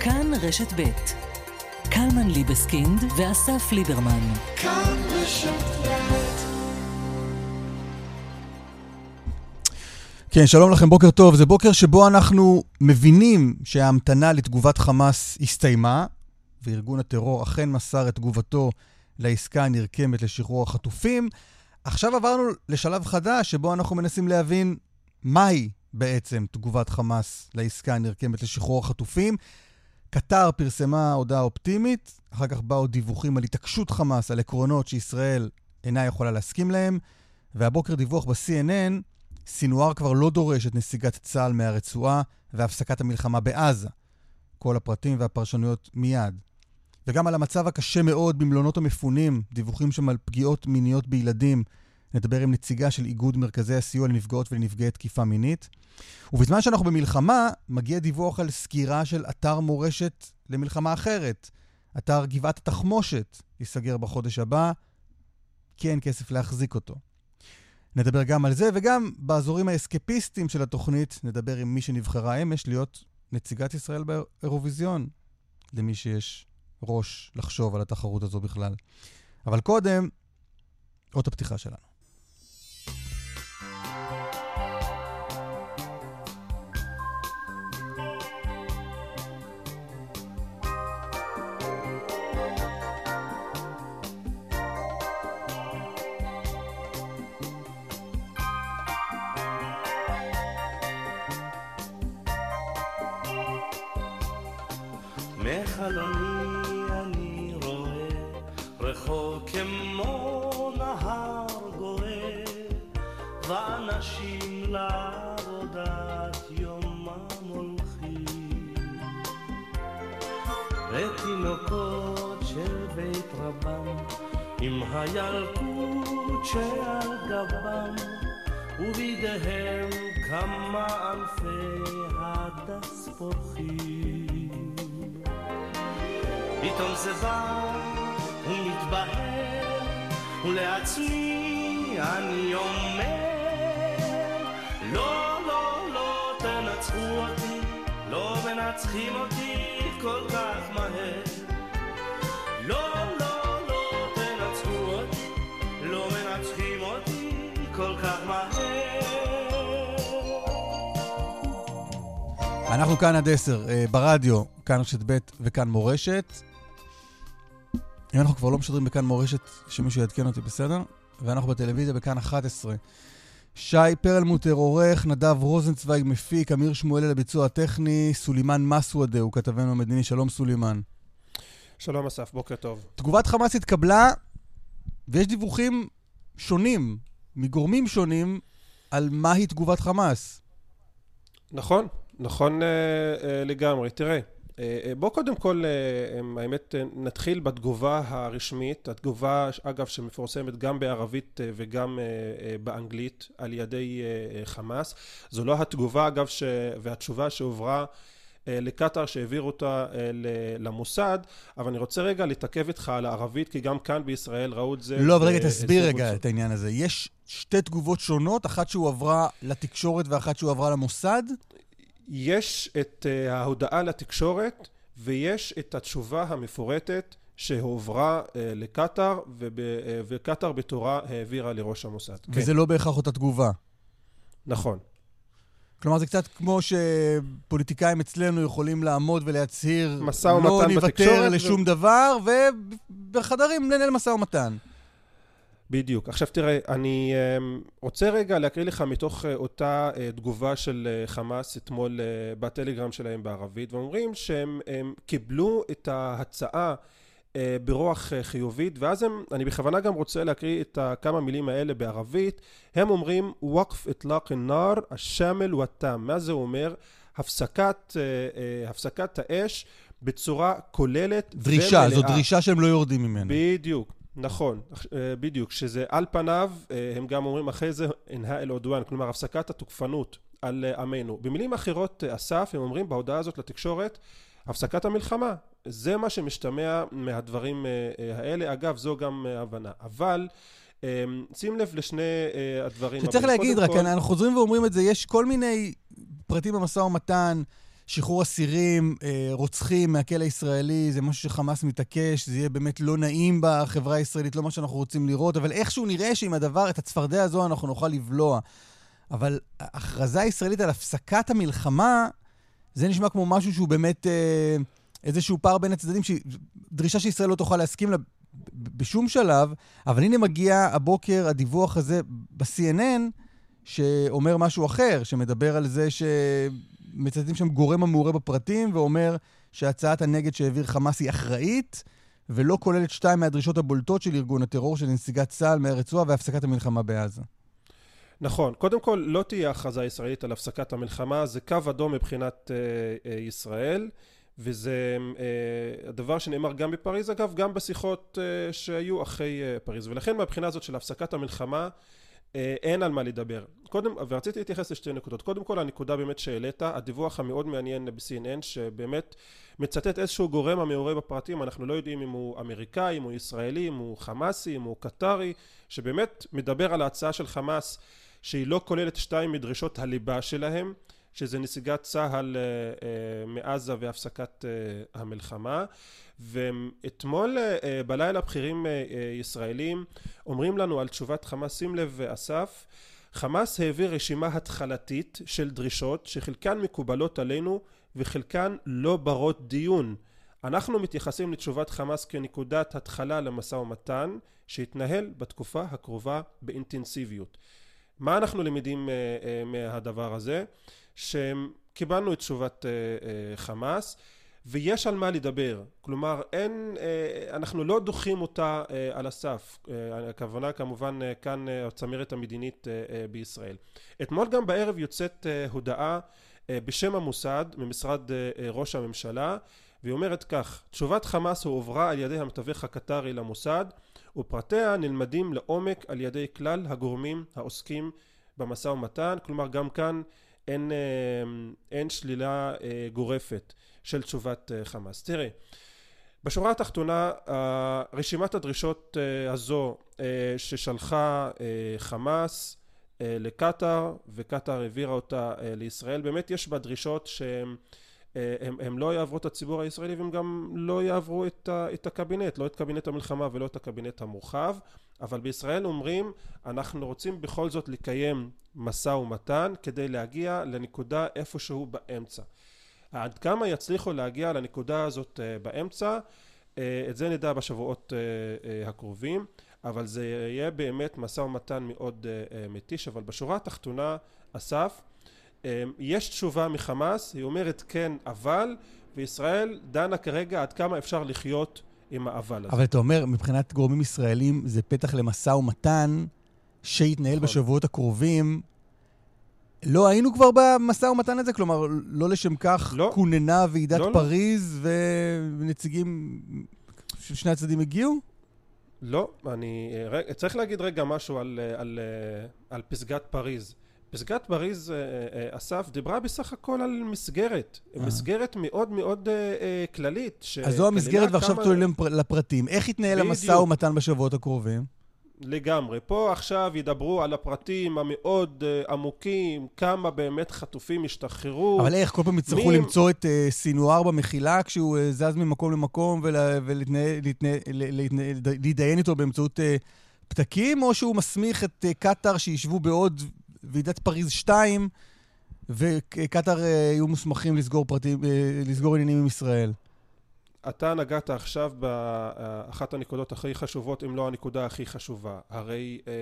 כאן רשת ב' קלמן ליבסקינד ואסף ליברמן. כאן רשת כן, שלום לכם, בוקר טוב. זה בוקר שבו אנחנו מבינים שההמתנה לתגובת חמאס הסתיימה, וארגון הטרור אכן מסר את תגובתו לעסקה הנרקמת לשחרור החטופים. עכשיו עברנו לשלב חדש שבו אנחנו מנסים להבין מהי בעצם תגובת חמאס לעסקה הנרקמת לשחרור החטופים. קטר פרסמה הודעה אופטימית, אחר כך באו דיווחים על התעקשות חמאס, על עקרונות שישראל אינה יכולה להסכים להם, והבוקר דיווח ב-CNN, סינואר כבר לא דורש את נסיגת צה"ל מהרצועה והפסקת המלחמה בעזה. כל הפרטים והפרשנויות מיד. וגם על המצב הקשה מאוד במלונות המפונים, דיווחים שם על פגיעות מיניות בילדים. נדבר עם נציגה של איגוד מרכזי הסיוע לנפגעות ולנפגעי תקיפה מינית. ובזמן שאנחנו במלחמה, מגיע דיווח על סגירה של אתר מורשת למלחמה אחרת. אתר גבעת התחמושת ייסגר בחודש הבא, כי אין כסף להחזיק אותו. נדבר גם על זה, וגם באזורים האסקפיסטיים של התוכנית, נדבר עם מי שנבחרה אמש להיות נציגת ישראל באירוויזיון, למי שיש ראש לחשוב על התחרות הזו בכלל. אבל קודם, אות הפתיחה שלנו. הילקוט שעל גבם, ובידיהם כמה אלפי הדס פורחים. פתאום זה בא ומתבהר, ולעצמי אני אומר, לא, לא, לא תנצחו אותי, לא מנצחים אותי כל כך מהר. אנחנו כאן עד עשר, אה, ברדיו, כאן רשת ב' וכאן מורשת. אם אנחנו כבר לא משדרים בכאן מורשת, שמישהו יעדכן אותי, בסדר? ואנחנו בטלוויזיה בכאן 11. שי פרלמוטר עורך, נדב רוזנצוויג מפיק, אמיר שמואל לביצוע הטכני, סולימאן מסוודה הוא כתבנו המדיני. שלום סולימאן. שלום אסף, בוקר טוב. תגובת חמאס התקבלה, ויש דיווחים שונים, מגורמים שונים, על מהי תגובת חמאס. נכון, נכון אה, אה, לגמרי. תראה, אה, בוא קודם כל, האמת, נתחיל בתגובה הרשמית, התגובה, אגב, שמפורסמת גם בערבית וגם באנגלית על ידי חמאס. זו לא התגובה, אגב, ש... והתשובה שהועברה לקטאר שהעביר אותה למוסד, אבל אני רוצה רגע להתעכב איתך על הערבית, כי גם כאן בישראל ראו את זה. לא, אבל רגע, תסביר רגע את העניין הזה. יש שתי תגובות שונות, אחת שהועברה לתקשורת ואחת שהועברה למוסד? יש את uh, ההודעה לתקשורת ויש את התשובה המפורטת שהועברה uh, לקטאר uh, וקטאר בתורה העבירה לראש המוסד. וזה כן. לא בהכרח אותה תגובה. נכון. כלומר, זה קצת כמו שפוליטיקאים אצלנו יכולים לעמוד ולהצהיר לא נוותר לשום ו... דבר, ובחדרים ננהל משא ומתן. בדיוק. עכשיו תראה, אני אמ, רוצה רגע להקריא לך מתוך אה, אותה אה, תגובה של אה, חמאס אתמול בטלגרם שלהם בערבית, ואומרים שהם קיבלו את ההצעה ברוח חיובית, ואז הם, אני בכוונה גם רוצה להקריא את כמה מילים האלה בערבית, הם אומרים וואקף אטלאק א-נאר א-שאמל וא-תם. מה זה אומר? הפסקת, הפסקת האש בצורה כוללת דרישה, ומלאה. זו דרישה שהם לא יורדים ממנה. בדיוק. נכון, אה, בדיוק, שזה על פניו, אה, הם גם אומרים אחרי זה אנהא אל עודואן, כלומר הפסקת התוקפנות על אה, עמנו. במילים אחרות, אסף, הם אומרים בהודעה הזאת לתקשורת, הפסקת המלחמה. זה מה שמשתמע מהדברים האלה. אגב, זו גם הבנה. אבל... שים לב לשני הדברים. שצריך להגיד, רק כל... אנחנו חוזרים ואומרים את זה, יש כל מיני פרטים במשא ומתן שחרור אסירים, אה, רוצחים מהכלא הישראלי, זה משהו שחמאס מתעקש, זה יהיה באמת לא נעים בחברה הישראלית, לא מה שאנחנו רוצים לראות, אבל איכשהו נראה שעם הדבר, את הצפרדע הזו אנחנו נוכל לבלוע. אבל הכרזה ישראלית על הפסקת המלחמה, זה נשמע כמו משהו שהוא באמת אה, איזשהו פער בין הצדדים, דרישה שישראל לא תוכל להסכים לה בשום שלב, אבל הנה מגיע הבוקר הדיווח הזה ב-CNN, שאומר משהו אחר, שמדבר על זה שמצטטים שם גורם המעורה בפרטים, ואומר שהצעת הנגד שהעביר חמאס היא אחראית, ולא כוללת שתיים מהדרישות הבולטות של ארגון הטרור של נסיגת צה"ל מהרצועה והפסקת המלחמה בעזה. נכון. קודם כל, לא תהיה הכרזה ישראלית על הפסקת המלחמה, זה קו אדום מבחינת אה, אה, ישראל. וזה אה, הדבר שנאמר גם בפריז אגב גם בשיחות אה, שהיו אחרי אה, פריז ולכן מהבחינה הזאת של הפסקת המלחמה אין על מה לדבר. קודם, ורציתי להתייחס לשתי נקודות. קודם כל הנקודה באמת שהעלית, הדיווח המאוד מעניין ב-CNN שבאמת מצטט איזשהו גורם המעורה בפרטים, אנחנו לא יודעים אם הוא אמריקאי, אם הוא ישראלי, אם הוא חמאסי, אם הוא קטרי, שבאמת מדבר על ההצעה של חמאס שהיא לא כוללת שתיים מדרישות הליבה שלהם שזה נסיגת צה"ל אה, אה, מעזה והפסקת אה, המלחמה. ואתמול בלילה בכירים ישראלים אומרים לנו על תשובת חמאס שים לב אסף חמאס העביר רשימה התחלתית של דרישות שחלקן מקובלות עלינו וחלקן לא ברות דיון. אנחנו מתייחסים לתשובת חמאס כנקודת התחלה למשא ומתן שיתנהל בתקופה הקרובה באינטנסיביות. מה אנחנו למדים מהדבר הזה? שקיבלנו את תשובת אה, אה, חמאס ויש על מה לדבר. כלומר אין אה, אנחנו לא דוחים אותה על הסף. הכוונה כמובן כאן הצמרת המדינית בישראל. אתמול גם בערב יוצאת הודעה בשם המוסד ממשרד ראש הממשלה והיא אומרת כך תשובת חמאס הועברה על ידי המתווך הקטרי למוסד ופרטיה נלמדים לעומק על ידי כלל הגורמים העוסקים במשא ומתן. כלומר גם כאן אין, אה, אין שלילה אה, גורפת של תשובת אה, חמאס. תראה, בשורה התחתונה רשימת הדרישות הזו ששלחה חמאס לקטאר וקטאר העבירה אותה לישראל באמת יש בה דרישות שהם הם, הם לא יעברו את הציבור הישראלי והם גם לא יעברו את, ה, את הקבינט, לא את קבינט המלחמה ולא את הקבינט המורחב אבל בישראל אומרים אנחנו רוצים בכל זאת לקיים משא ומתן כדי להגיע לנקודה איפשהו באמצע. עד כמה יצליחו להגיע לנקודה הזאת אה, באמצע אה, את זה נדע בשבועות אה, הקרובים אבל זה יהיה באמת משא ומתן מאוד מתיש אבל בשורה התחתונה אסף יש תשובה מחמאס היא אומרת כן אבל וישראל דנה כרגע עד כמה אפשר לחיות עם האבל הזה. אבל אתה אומר מבחינת גורמים ישראלים זה פתח למשא ומתן שיתנהל נכון. בשבועות הקרובים לא היינו כבר במשא ומתן הזה? כלומר, לא לשם כך לא. כוננה ועידת לא, לא. פריז לא. ונציגים של שני הצדדים הגיעו? לא, אני רגע, צריך להגיד רגע משהו על, על, על פסגת פריז. פסגת פריז, אסף, דיברה בסך הכל על מסגרת. אה. מסגרת מאוד מאוד כללית. אז זו המסגרת ועכשיו כמה... צוללים לפרטים. איך יתנהל המשא ומתן בשבועות הקרובים? לגמרי. פה עכשיו ידברו על הפרטים המאוד uh, עמוקים, כמה באמת חטופים השתחררו. אבל איך, כל פעם יצטרכו מי... למצוא את uh, סינואר במחילה כשהוא uh, זז ממקום למקום ולהתדיין איתו באמצעות uh, פתקים, או שהוא מסמיך את uh, קטאר שישבו בעוד ועידת פריז 2, וקטאר uh, יהיו מוסמכים לסגור, פרטים, uh, לסגור עניינים עם ישראל? אתה נגעת עכשיו באחת הנקודות הכי חשובות אם לא הנקודה הכי חשובה הרי אה,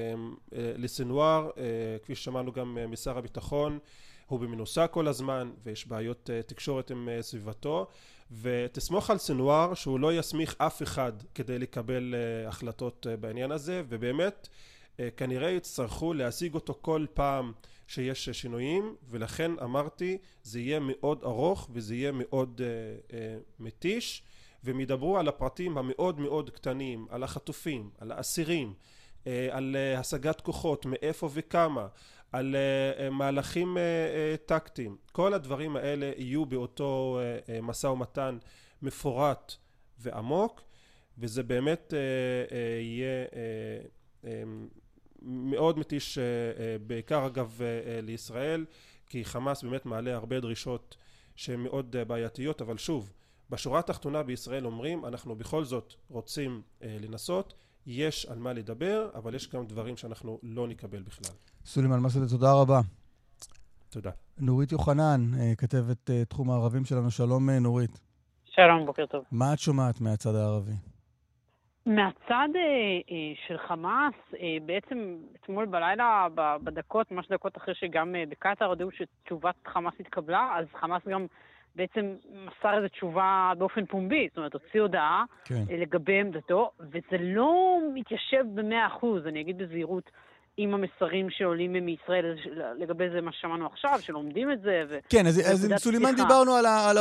לסנוואר אה, כפי ששמענו גם אה, משר הביטחון הוא במנוסה כל הזמן ויש בעיות תקשורת עם סביבתו ותסמוך על סנוואר שהוא לא יסמיך אף אחד כדי לקבל החלטות בעניין הזה ובאמת כנראה יצטרכו להשיג אותו כל פעם שיש שינויים ולכן אמרתי זה יהיה מאוד ארוך וזה יהיה מאוד uh, uh, מתיש. והם ידברו על הפרטים המאוד מאוד קטנים על החטופים על האסירים uh, על uh, השגת כוחות מאיפה וכמה על uh, מהלכים טקטיים. כל הדברים האלה יהיו באותו משא ומתן מפורט ועמוק וזה באמת יהיה מאוד מתיש uh, uh, בעיקר אגב uh, uh, לישראל כי חמאס באמת מעלה הרבה דרישות שהן מאוד בעייתיות, אבל שוב, בשורה התחתונה בישראל אומרים אנחנו בכל זאת רוצים לנסות, יש על מה לדבר, אבל יש גם דברים שאנחנו לא נקבל בכלל. סולימן מסעדה, תודה רבה. תודה. נורית יוחנן, כתבת תחום הערבים שלנו, שלום נורית. שלום, בוקר טוב. מה את שומעת מהצד הערבי? מהצד אה, אה, של חמאס, אה, בעצם אתמול בלילה, בדקות, ממש דקות אחרי שגם בקטאר הודיעו שתשובת חמאס התקבלה, אז חמאס גם בעצם מסר איזו תשובה באופן פומבי, זאת אומרת, הוציא הודעה כן. לגבי עמדתו, וזה לא מתיישב במאה אחוז, אני אגיד בזהירות. עם המסרים שעולים מישראל לגבי זה מה ששמענו עכשיו, שלומדים את זה. ו... כן, אז, אז עם סולימן דיברנו על, על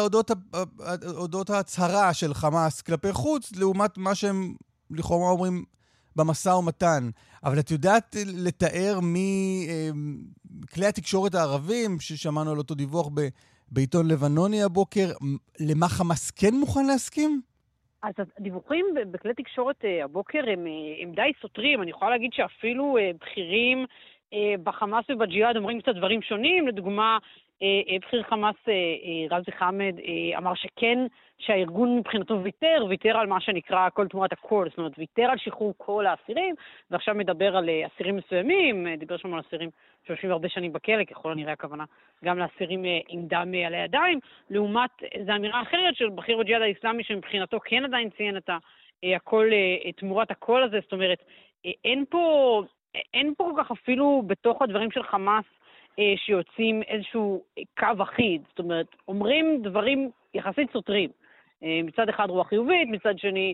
אודות ההצהרה של חמאס כלפי חוץ, לעומת מה שהם לכאורה אומרים במשא ומתן. אבל את יודעת לתאר מכלי התקשורת הערבים, ששמענו על אותו דיווח ב, בעיתון לבנוני הבוקר, למה חמאס כן מוכן להסכים? אז הדיווחים בכלי תקשורת אה, הבוקר הם, אה, הם די סותרים. אני יכולה להגיד שאפילו אה, בכירים בחמאס ובג'יהאד אומרים קצת דברים שונים. לדוגמה, בכיר חמאס רזי חמד אמר שכן, שהארגון מבחינתו ויתר, ויתר על מה שנקרא כל תמורת הכל, זאת אומרת, ויתר על שחרור כל האסירים, ועכשיו מדבר על אסירים מסוימים, דיבר שם על אסירים שיושבים הרבה שנים בכלא, ככל הנראה הכוונה גם לאסירים אה, עם דם אה, על הידיים, לעומת איזו אמירה אחרת של בכיר בג'יהאד האיסלאמי, שמבחינתו כן עדיין ציין את אה, הכל, תמורת הקול הזה, זאת אומרת, אין פה, אין פה כל כך אפילו בתוך הדברים של חמאס שיוצאים איזשהו קו אחיד, זאת אומרת, אומרים דברים יחסית סותרים. מצד אחד רוח חיובית, מצד שני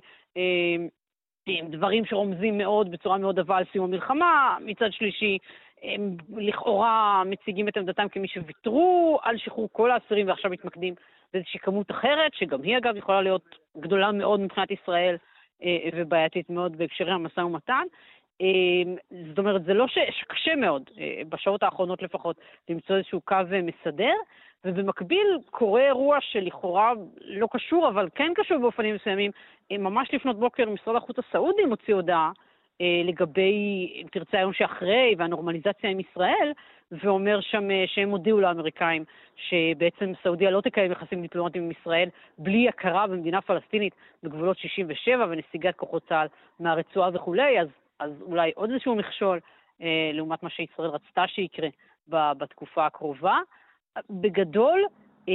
דברים שרומזים מאוד, בצורה מאוד עבה על סיום המלחמה, מצד שלישי הם לכאורה מציגים את עמדתם כמי שוויתרו על שחרור כל האסירים ועכשיו מתמקדים באיזושהי כמות אחרת, שגם היא אגב יכולה להיות גדולה מאוד מבחינת ישראל אה, ובעייתית מאוד בהקשרי המשא ומתן. אה, זאת אומרת, זה לא ש... שקשה מאוד, אה, בשעות האחרונות לפחות, למצוא איזשהו קו מסדר, ובמקביל קורה אירוע שלכאורה לא קשור, אבל כן קשור באופנים מסוימים. ממש לפנות בוקר משרד החוץ הסעודי מוציא הודעה אה, לגבי, אם תרצה, היום שאחרי והנורמליזציה עם ישראל, ואומר שם אה, שהם הודיעו לאמריקאים שבעצם סעודיה לא תקיים יחסים דיפלומטיים עם ישראל בלי הכרה במדינה פלסטינית בגבולות 67' ונסיגת כוחות צה"ל מהרצועה וכולי, אז, אז אולי עוד איזשהו מכשול אה, לעומת מה שישראל רצתה שיקרה בתקופה הקרובה. בגדול, אה,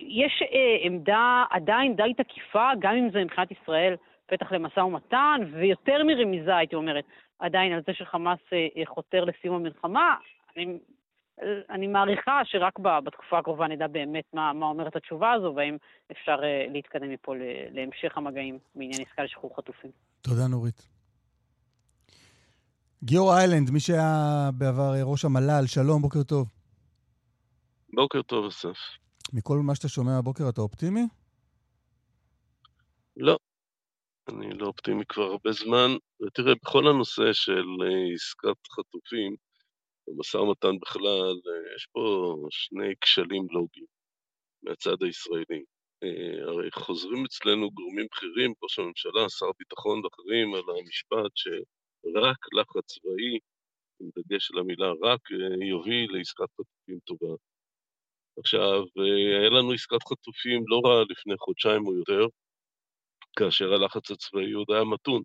יש אה, עמדה עדיין די תקיפה, גם אם זה מבחינת ישראל פתח למשא ומתן, ויותר מרמיזה, הייתי אומרת, עדיין על זה שחמאס חותר לסיום המלחמה. אני, אני מעריכה שרק בתקופה הקרובה נדע באמת מה, מה אומרת התשובה הזו, והאם אפשר להתקדם מפה להמשך המגעים בעניין עסקה לשחרור חטופים. תודה, נורית. גיאור איילנד, מי שהיה בעבר ראש המל"ל, שלום, בוקר טוב. בוקר טוב, אסף. מכל מה שאתה שומע הבוקר אתה אופטימי? לא, אני לא אופטימי כבר הרבה זמן, ותראה, בכל הנושא של אה, עסקת חטופים, במשא ומתן בכלל, אה, יש פה שני כשלים לוגיים מהצד הישראלי. אה, הרי חוזרים אצלנו גורמים בכירים, ראש הממשלה, שר ביטחון ואחרים, על המשפט שרק לחץ צבאי, עם דגש על המילה רק, יוביל לעסקת חטופים טובה. עכשיו, היה לנו עסקת חטופים לא רע לפני חודשיים או יותר, כאשר הלחץ הצבאי עוד היה מתון.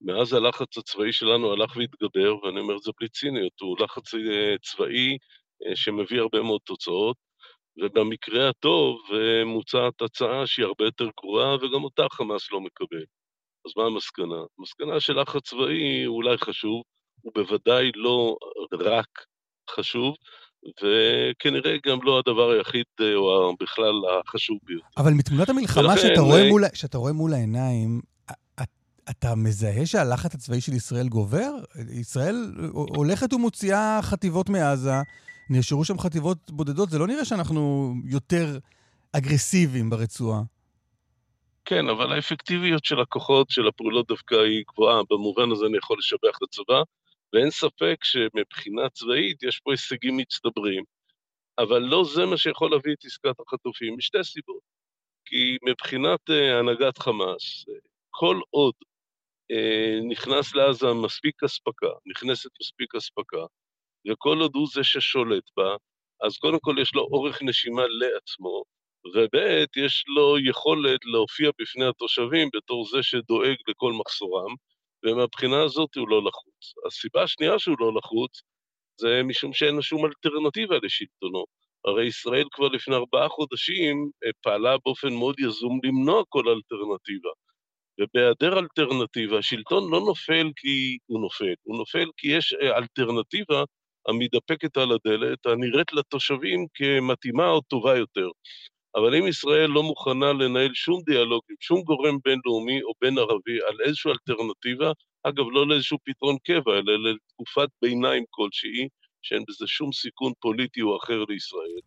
מאז הלחץ הצבאי שלנו הלך והתגבר, ואני אומר את זה בלי ציניות, הוא לחץ אה, צבאי אה, שמביא הרבה מאוד תוצאות, ובמקרה הטוב אה, מוצעת הצעה שהיא הרבה יותר גרועה, וגם אותה חמאס לא מקבל. אז מה המסקנה? המסקנה של לחץ צבאי הוא אולי חשוב, הוא בוודאי לא רק חשוב, וכנראה גם לא הדבר היחיד, אה, או בכלל החשוב ביותר. אבל מתמונת המלחמה ולכן, שאתה, רואה מול, שאתה רואה מול העיניים, אתה מזהה שהלחץ הצבאי של ישראל גובר? ישראל הולכת ומוציאה חטיבות מעזה, נשארו שם חטיבות בודדות, זה לא נראה שאנחנו יותר אגרסיביים ברצועה. כן, אבל האפקטיביות של הכוחות, של הפעולות דווקא היא גבוהה, במובן הזה אני יכול לשבח את הצבא. ואין ספק שמבחינה צבאית יש פה הישגים מצטברים, אבל לא זה מה שיכול להביא את עסקת החטופים, משתי סיבות. כי מבחינת uh, הנהגת חמאס, כל עוד uh, נכנס לעזה מספיק אספקה, נכנסת מספיק אספקה, וכל עוד הוא זה ששולט בה, אז קודם כל יש לו אורך נשימה לעצמו, וב' יש לו יכולת להופיע בפני התושבים בתור זה שדואג לכל מחסורם, ומהבחינה הזאת הוא לא לחוץ. הסיבה השנייה שהוא לא לחוץ זה משום שאין לו שום אלטרנטיבה לשלטונו. הרי ישראל כבר לפני ארבעה חודשים אה, פעלה באופן מאוד יזום למנוע כל אלטרנטיבה. ובהיעדר אלטרנטיבה, השלטון לא נופל כי הוא נופל, הוא נופל כי יש אה, אלטרנטיבה המתדפקת על הדלת, הנראית לתושבים כמתאימה או טובה יותר. אבל אם ישראל לא מוכנה לנהל שום דיאלוג עם שום גורם בינלאומי או בין ערבי על איזושהי אלטרנטיבה, אגב, לא לאיזשהו פתרון קבע, אלא לתקופת ביניים כלשהי, שאין בזה שום סיכון פוליטי או אחר לישראל,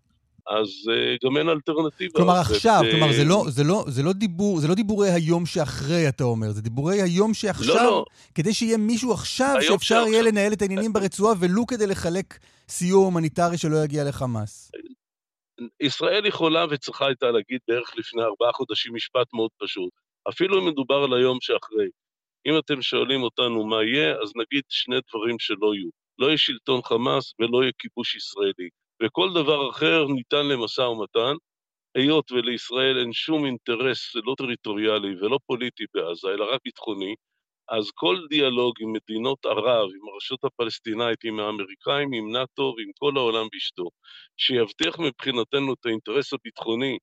אז uh, גם אין אלטרנטיבה. כלומר, עכשיו, ו... כלומר, זה לא, זה, לא, זה, לא דיבור, זה לא דיבורי היום שאחרי, אתה אומר, זה דיבורי היום שעכשיו, לא, לא. כדי שיהיה מישהו עכשיו שאפשר שעכשיו... יהיה לנהל את העניינים ברצועה, ולו כדי לחלק סיוע הומניטרי שלא יגיע לחמאס. ישראל יכולה וצריכה הייתה להגיד בערך לפני ארבעה חודשים משפט מאוד פשוט. אפילו אם מדובר על היום שאחרי. אם אתם שואלים אותנו מה יהיה, אז נגיד שני דברים שלא יהיו. לא יהיה שלטון חמאס ולא יהיה כיבוש ישראלי. וכל דבר אחר ניתן למשא ומתן, היות ולישראל אין שום אינטרס לא טריטוריאלי ולא פוליטי בעזה, אלא רק ביטחוני, אז כל דיאלוג עם מדינות ערב, עם הרשות הפלסטינאית, עם האמריקאים, עם נאט"ו ועם כל העולם באשתו, שיבטיח מבחינתנו את האינטרס הביטחוני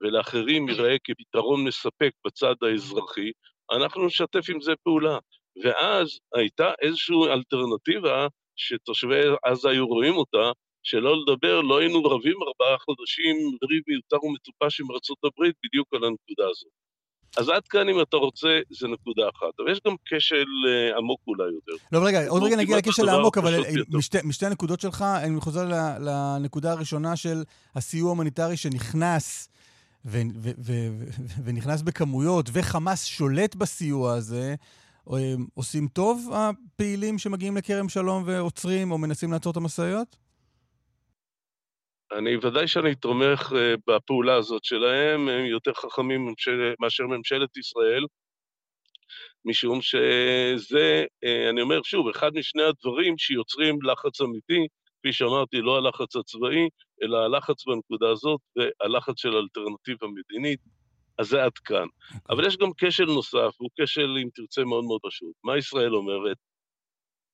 ולאחרים ייראה כפתרון מספק בצד האזרחי, אנחנו נשתף עם זה פעולה. ואז הייתה איזושהי אלטרנטיבה שתושבי עזה היו רואים אותה, שלא לדבר, לא היינו רבים ארבעה חודשים ריב מיותר ומטופש עם ארה"ב בדיוק על הנקודה הזאת. אז עד כאן, אם אתה רוצה, זה נקודה אחת. אבל יש גם כשל uh, עמוק אולי יותר. לא, רגע, עוד רגע נגיע לכשל העמוק, אבל משתי, משתי הנקודות שלך, אני חוזר לנקודה הראשונה של הסיוע ההומניטרי שנכנס, ונכנס בכמויות, וחמאס שולט בסיוע הזה. אה, עושים טוב הפעילים שמגיעים לכרם שלום ועוצרים או מנסים לעצור את המשאיות? אני ודאי שאני תומך אה, בפעולה הזאת שלהם, הם יותר חכמים מאשר ממשלת ישראל, משום שזה, אה, אני אומר שוב, אחד משני הדברים שיוצרים לחץ אמיתי, כפי שאמרתי, לא הלחץ הצבאי, אלא הלחץ בנקודה הזאת והלחץ של אלטרנטיבה מדינית, אז זה עד כאן. אוקיי. אבל יש גם כשל נוסף, הוא כשל, אם תרצה, מאוד מאוד פשוט. מה ישראל אומרת?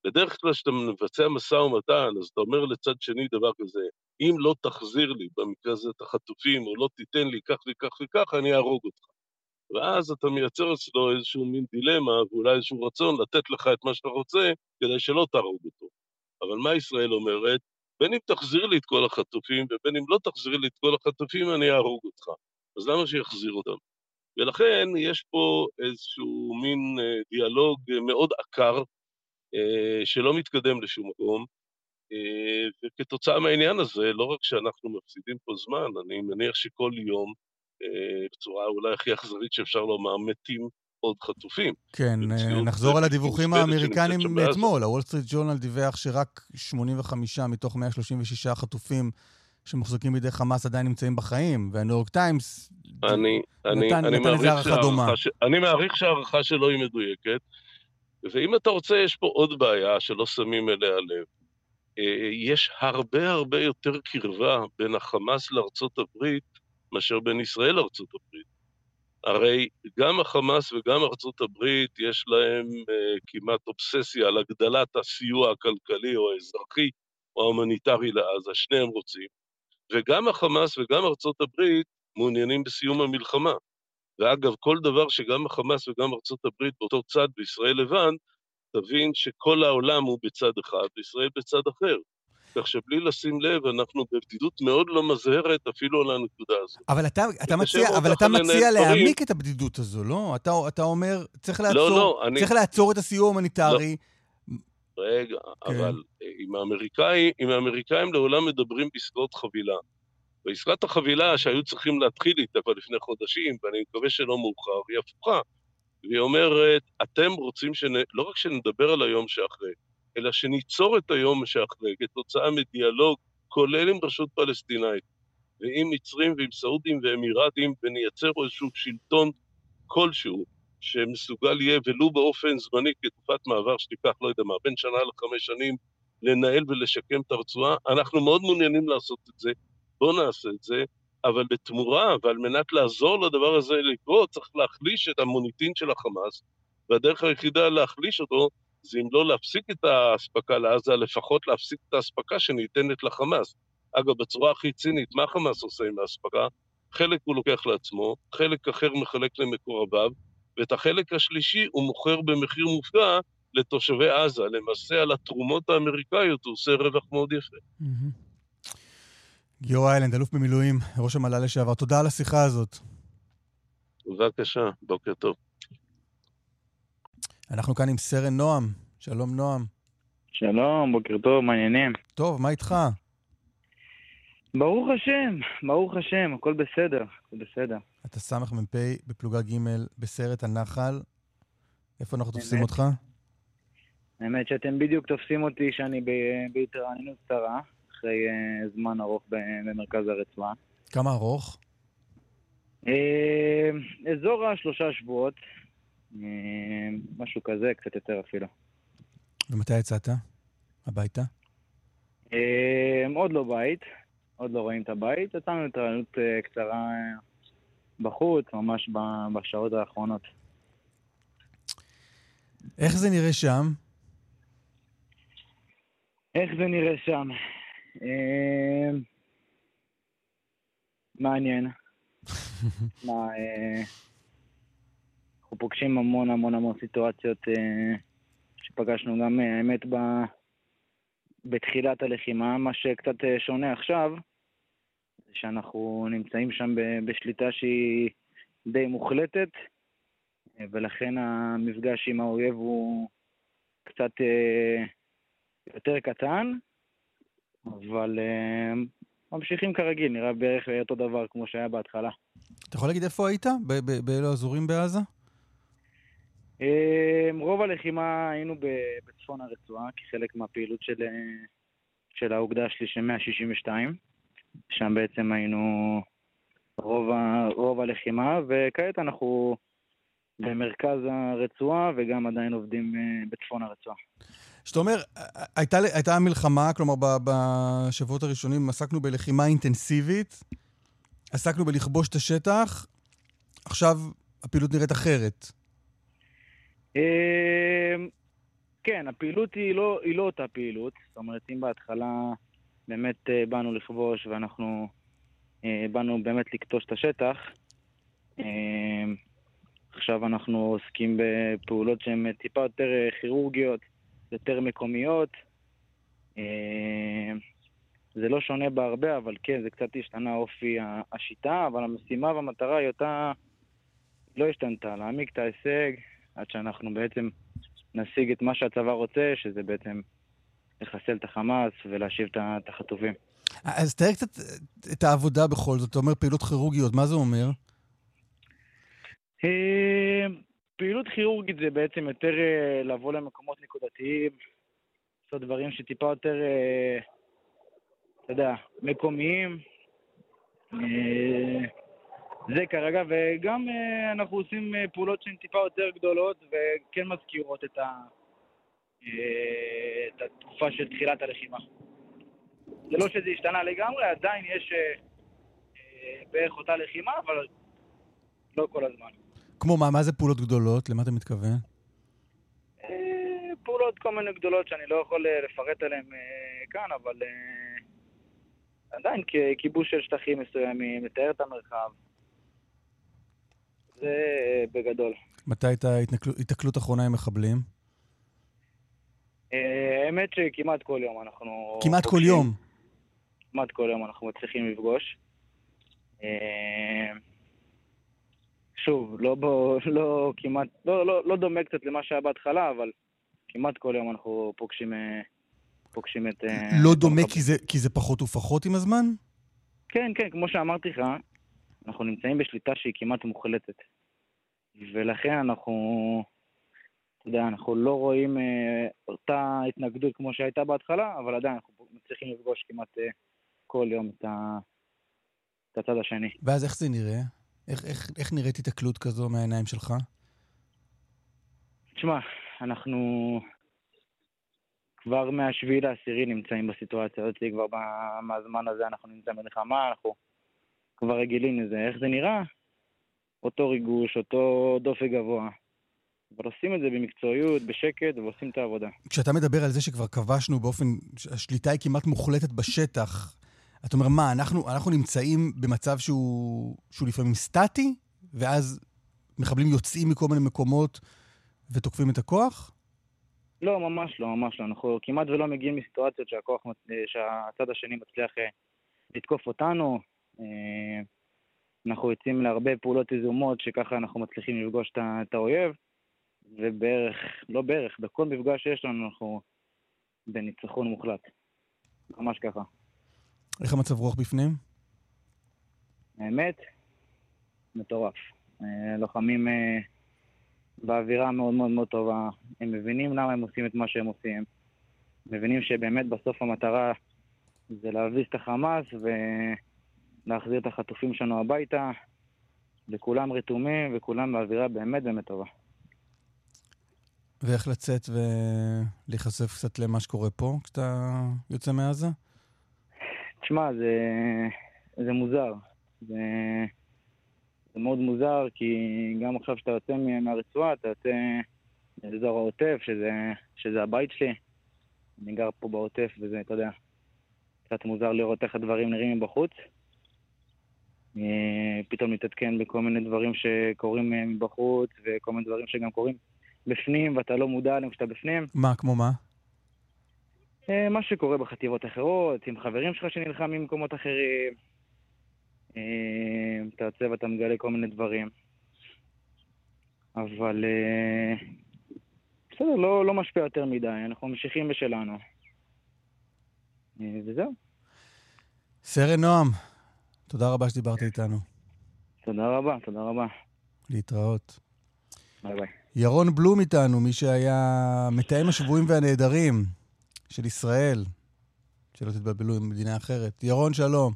בדרך כלל כשאתה מבצע משא ומתן, אז אתה אומר לצד שני דבר כזה, אם לא תחזיר לי, במקרה הזה את החטופים, או לא תיתן לי כך וכך וכך, אני אהרוג אותך. ואז אתה מייצר אצלו איזשהו מין דילמה, ואולי איזשהו רצון לתת לך את מה שאתה רוצה, כדי שלא תהרוג אותו. אבל מה ישראל אומרת? בין אם תחזיר לי את כל החטופים, ובין אם לא תחזיר לי את כל החטופים, אני אהרוג אותך. אז למה שיחזיר אותם? ולכן יש פה איזשהו מין אה, דיאלוג מאוד עקר, אה, שלא מתקדם לשום מקום, אה, וכתוצאה מהעניין הזה, לא רק שאנחנו מפסידים פה זמן, אני מניח שכל יום, אה, בצורה אולי הכי אכזרית שאפשר לומר, מתים עוד חטופים. כן, נחזור על הדיווחים האמריקנים מאתמול. הוול סטריט ג'ורנל דיווח שרק 85 מתוך 136 חטופים שמוחזקים בידי חמאס עדיין נמצאים בחיים, והניו יורק טיימס נתן לזה הערכה דומה. אני מעריך שההערכה שלו היא מדויקת. ואם אתה רוצה, יש פה עוד בעיה שלא שמים אליה לב. אה, יש הרבה הרבה יותר קרבה בין החמאס לארצות הברית מאשר בין ישראל לארצות הברית. הרי גם החמאס וגם ארצות הברית יש להם אה, כמעט אובססיה על הגדלת הסיוע הכלכלי או האזרחי או ההומניטרי לעזה, שניהם רוצים. וגם החמאס וגם ארצות הברית מעוניינים בסיום המלחמה. ואגב, כל דבר שגם החמאס וגם ארצות הברית באותו צד וישראל לבד, תבין שכל העולם הוא בצד אחד וישראל בצד אחר. כך שבלי לשים לב, אנחנו בבדידות מאוד לא מזהרת אפילו על הנקודה הזאת. אבל אתה, אתה מציע, אבל אתה מציע להעמיק את הבדידות הזו, לא? אתה, אתה אומר, צריך לא, לעצור, לא, לא, אני... צריך לעצור את הסיוע ההומניטרי. לא. רגע, כן. אבל אה, עם האמריקאים, עם האמריקאים לעולם מדברים בעסקאות חבילה. ועסקת החבילה שהיו צריכים להתחיל איתה כבר לפני חודשים, ואני מקווה שלא מאוחר, היא הפוכה. והיא אומרת, אתם רוצים שנ... לא רק שנדבר על היום שאחרי, אלא שניצור את היום שאחרי כתוצאה מדיאלוג, כולל עם רשות פלסטינאית, ועם מצרים ועם סעודים ואמירתים, ונייצר איזשהו שלטון כלשהו, שמסוגל יהיה, ולו באופן זמני, כתקופת מעבר שתיקח, לא יודע מה, בין שנה לחמש שנים, לנהל ולשקם את הרצועה. אנחנו מאוד מעוניינים לעשות את זה, בואו נעשה את זה. אבל בתמורה, ועל מנת לעזור לדבר הזה לקרות, צריך להחליש את המוניטין של החמאס, והדרך היחידה להחליש אותו זה אם לא להפסיק את האספקה לעזה, לפחות להפסיק את האספקה שניתנת לחמאס. אגב, בצורה הכי צינית, מה חמאס עושה עם האספקה? חלק הוא לוקח לעצמו, חלק אחר מחלק למקורביו, ואת החלק השלישי הוא מוכר במחיר מופגע לתושבי עזה. למעשה, על התרומות האמריקאיות הוא עושה רווח מאוד יפה. גיורא איילנד, אלוף במילואים, ראש המל"ל לשעבר, תודה על השיחה הזאת. בבקשה, בוקר טוב. אנחנו כאן עם סרן נועם. שלום, נועם. שלום, בוקר טוב, מעניינים. טוב, מה איתך? ברוך השם, ברוך השם, הכל בסדר, הכל בסדר. אתה סמ"פ בפלוגה ג' בסרט הנחל. איפה אנחנו תופסים אותך? האמת שאתם בדיוק תופסים אותי שאני בהתרעננות קצרה, אחרי uh, זמן ארוך במרכז הרצועה. כמה ארוך? Uh, אזור השלושה שבועות, uh, משהו כזה, קצת יותר אפילו. ומתי יצאת? הביתה? Uh, עוד לא בית, עוד לא רואים את הבית. יצאנו התרעננות uh, קצרה בחוץ, ממש בשעות האחרונות. איך זה נראה שם? איך זה נראה שם? מעניין. מה, אנחנו פוגשים המון המון המון סיטואציות שפגשנו גם, האמת, ב... בתחילת הלחימה. מה שקצת שונה עכשיו, זה שאנחנו נמצאים שם בשליטה שהיא די מוחלטת, ולכן המפגש עם האויב הוא קצת יותר קטן, אבל ממשיכים כרגיל, נראה בערך אותו דבר כמו שהיה בהתחלה. אתה יכול להגיד איפה היית? באילו אזורים בעזה? רוב הלחימה היינו בצפון הרצועה, כחלק מהפעילות של, של האוגדה השלישי 162. שם בעצם היינו רוב, ה, רוב הלחימה, וכעת אנחנו במרכז הרצועה וגם עדיין עובדים בצפון הרצועה. זאת אומרת, הייתה, הייתה מלחמה, כלומר בשבועות הראשונים עסקנו בלחימה אינטנסיבית, עסקנו בלכבוש את השטח, עכשיו הפעילות נראית אחרת. כן, הפעילות היא לא, היא לא אותה פעילות. זאת אומרת, אם בהתחלה באמת באנו לכבוש ואנחנו באנו באמת לקטוש את השטח, עכשיו אנחנו עוסקים בפעולות שהן טיפה יותר כירורגיות, יותר מקומיות. זה לא שונה בהרבה, אבל כן, זה קצת השתנה אופי השיטה, אבל המשימה והמטרה היא אותה לא השתנתה, להעמיק את ההישג עד שאנחנו בעצם נשיג את מה שהצבא רוצה, שזה בעצם לחסל את החמאס ולהשיב את החטופים. אז תאר קצת את העבודה בכל זאת, אתה אומר פעילות כירורגיות, מה זה אומר? פעילות כירורגית זה בעצם יותר לבוא למקומות נקודתיים, לעשות דברים שטיפה יותר, אתה יודע, מקומיים. זה כרגע, וגם אנחנו עושים פעולות שהן טיפה יותר גדולות וכן מזכירות את, ה... את התקופה של תחילת הלחימה. זה לא שזה השתנה לגמרי, עדיין יש בערך אותה לחימה, אבל לא כל הזמן. כמו מה? מה זה פעולות גדולות? למה אתה מתכוון? פעולות כל מיני גדולות שאני לא יכול לפרט עליהן כאן, אבל עדיין כיבוש של שטחים מסוימים, לתאר את המרחב. זה בגדול. מתי הייתה התקלות אחרונה עם מחבלים? האמת שכמעט כל יום אנחנו... כמעט כל יום? כמעט כל יום אנחנו מצליחים לפגוש. שוב, לא, בו, לא כמעט, לא, לא, לא דומה קצת למה שהיה בהתחלה, אבל כמעט כל יום אנחנו פוגשים, פוגשים את... לא את דומה כי זה, כי זה פחות ופחות עם הזמן? כן, כן, כמו שאמרתי לך, אנחנו נמצאים בשליטה שהיא כמעט מוחלטת. ולכן אנחנו, אתה יודע, אנחנו לא רואים אה, אותה התנגדות כמו שהייתה בהתחלה, אבל עדיין אנחנו מצליחים לפגוש כמעט אה, כל יום את, ה, את הצד השני. ואז איך זה נראה? איך, איך, איך נראית התקלות כזו מהעיניים שלך? תשמע, אנחנו כבר מהשביעי לעשירי נמצאים בסיטואציה הזאת, כבר מהזמן הזה אנחנו נמצאים במלחמה, אנחנו כבר רגילים לזה. איך זה נראה? אותו ריגוש, אותו דופק גבוה. אבל עושים את זה במקצועיות, בשקט, ועושים את העבודה. כשאתה מדבר על זה שכבר כבשנו באופן, השליטה היא כמעט מוחלטת בשטח, אתה אומר, מה, אנחנו, אנחנו נמצאים במצב שהוא, שהוא לפעמים סטטי, ואז מחבלים יוצאים מכל מיני מקומות ותוקפים את הכוח? לא, ממש לא, ממש לא. אנחנו כמעט ולא מגיעים מסיטואציות שהכוח, שהצד השני מצליח אה, לתקוף אותנו. אה, אנחנו יוצאים להרבה פעולות יזומות, שככה אנחנו מצליחים לפגוש את האויב, ובערך, לא בערך, בכל מפגש שיש לנו אנחנו בניצחון מוחלט. ממש ככה. איך המצב רוח בפנים? האמת, מטורף. אה, לוחמים אה, באווירה מאוד מאוד מאוד טובה. הם מבינים למה הם עושים את מה שהם עושים. מבינים שבאמת בסוף המטרה זה להביס את החמאס ולהחזיר את החטופים שלנו הביתה. וכולם רתומים וכולם באווירה באמת באמת טובה. ואיך לצאת ולהיחשף קצת למה שקורה פה כשאתה יוצא מעזה? תשמע, זה, זה מוזר. זה, זה מאוד מוזר, כי גם עכשיו שאתה יוצא מהרצועה, אתה יוצא לאזור העוטף, שזה, שזה הבית שלי. אני גר פה בעוטף, וזה, אתה יודע, קצת מוזר לראות איך הדברים נראים מבחוץ. אה, פתאום להתעדכן בכל מיני דברים שקורים אה, מבחוץ, וכל מיני דברים שגם קורים בפנים, ואתה לא מודע עליהם כשאתה בפנים. מה, כמו מה? אה, מה שקורה בחטיבות אחרות, עם חברים שלך שנלחמים במקומות אחרים. אה, אתה יוצא ואתה מגלה כל מיני דברים. אבל אה, בסדר, לא, לא משפיע יותר מדי, אנחנו ממשיכים בשלנו. וזהו. סרן נועם, תודה רבה שדיברת איתנו. תודה רבה, תודה רבה. להתראות. ביי ביי. ירון בלום איתנו, מי שהיה מתאם השבויים והנעדרים של ישראל. שלא תתבלבלו עם מדינה אחרת. ירון, שלום.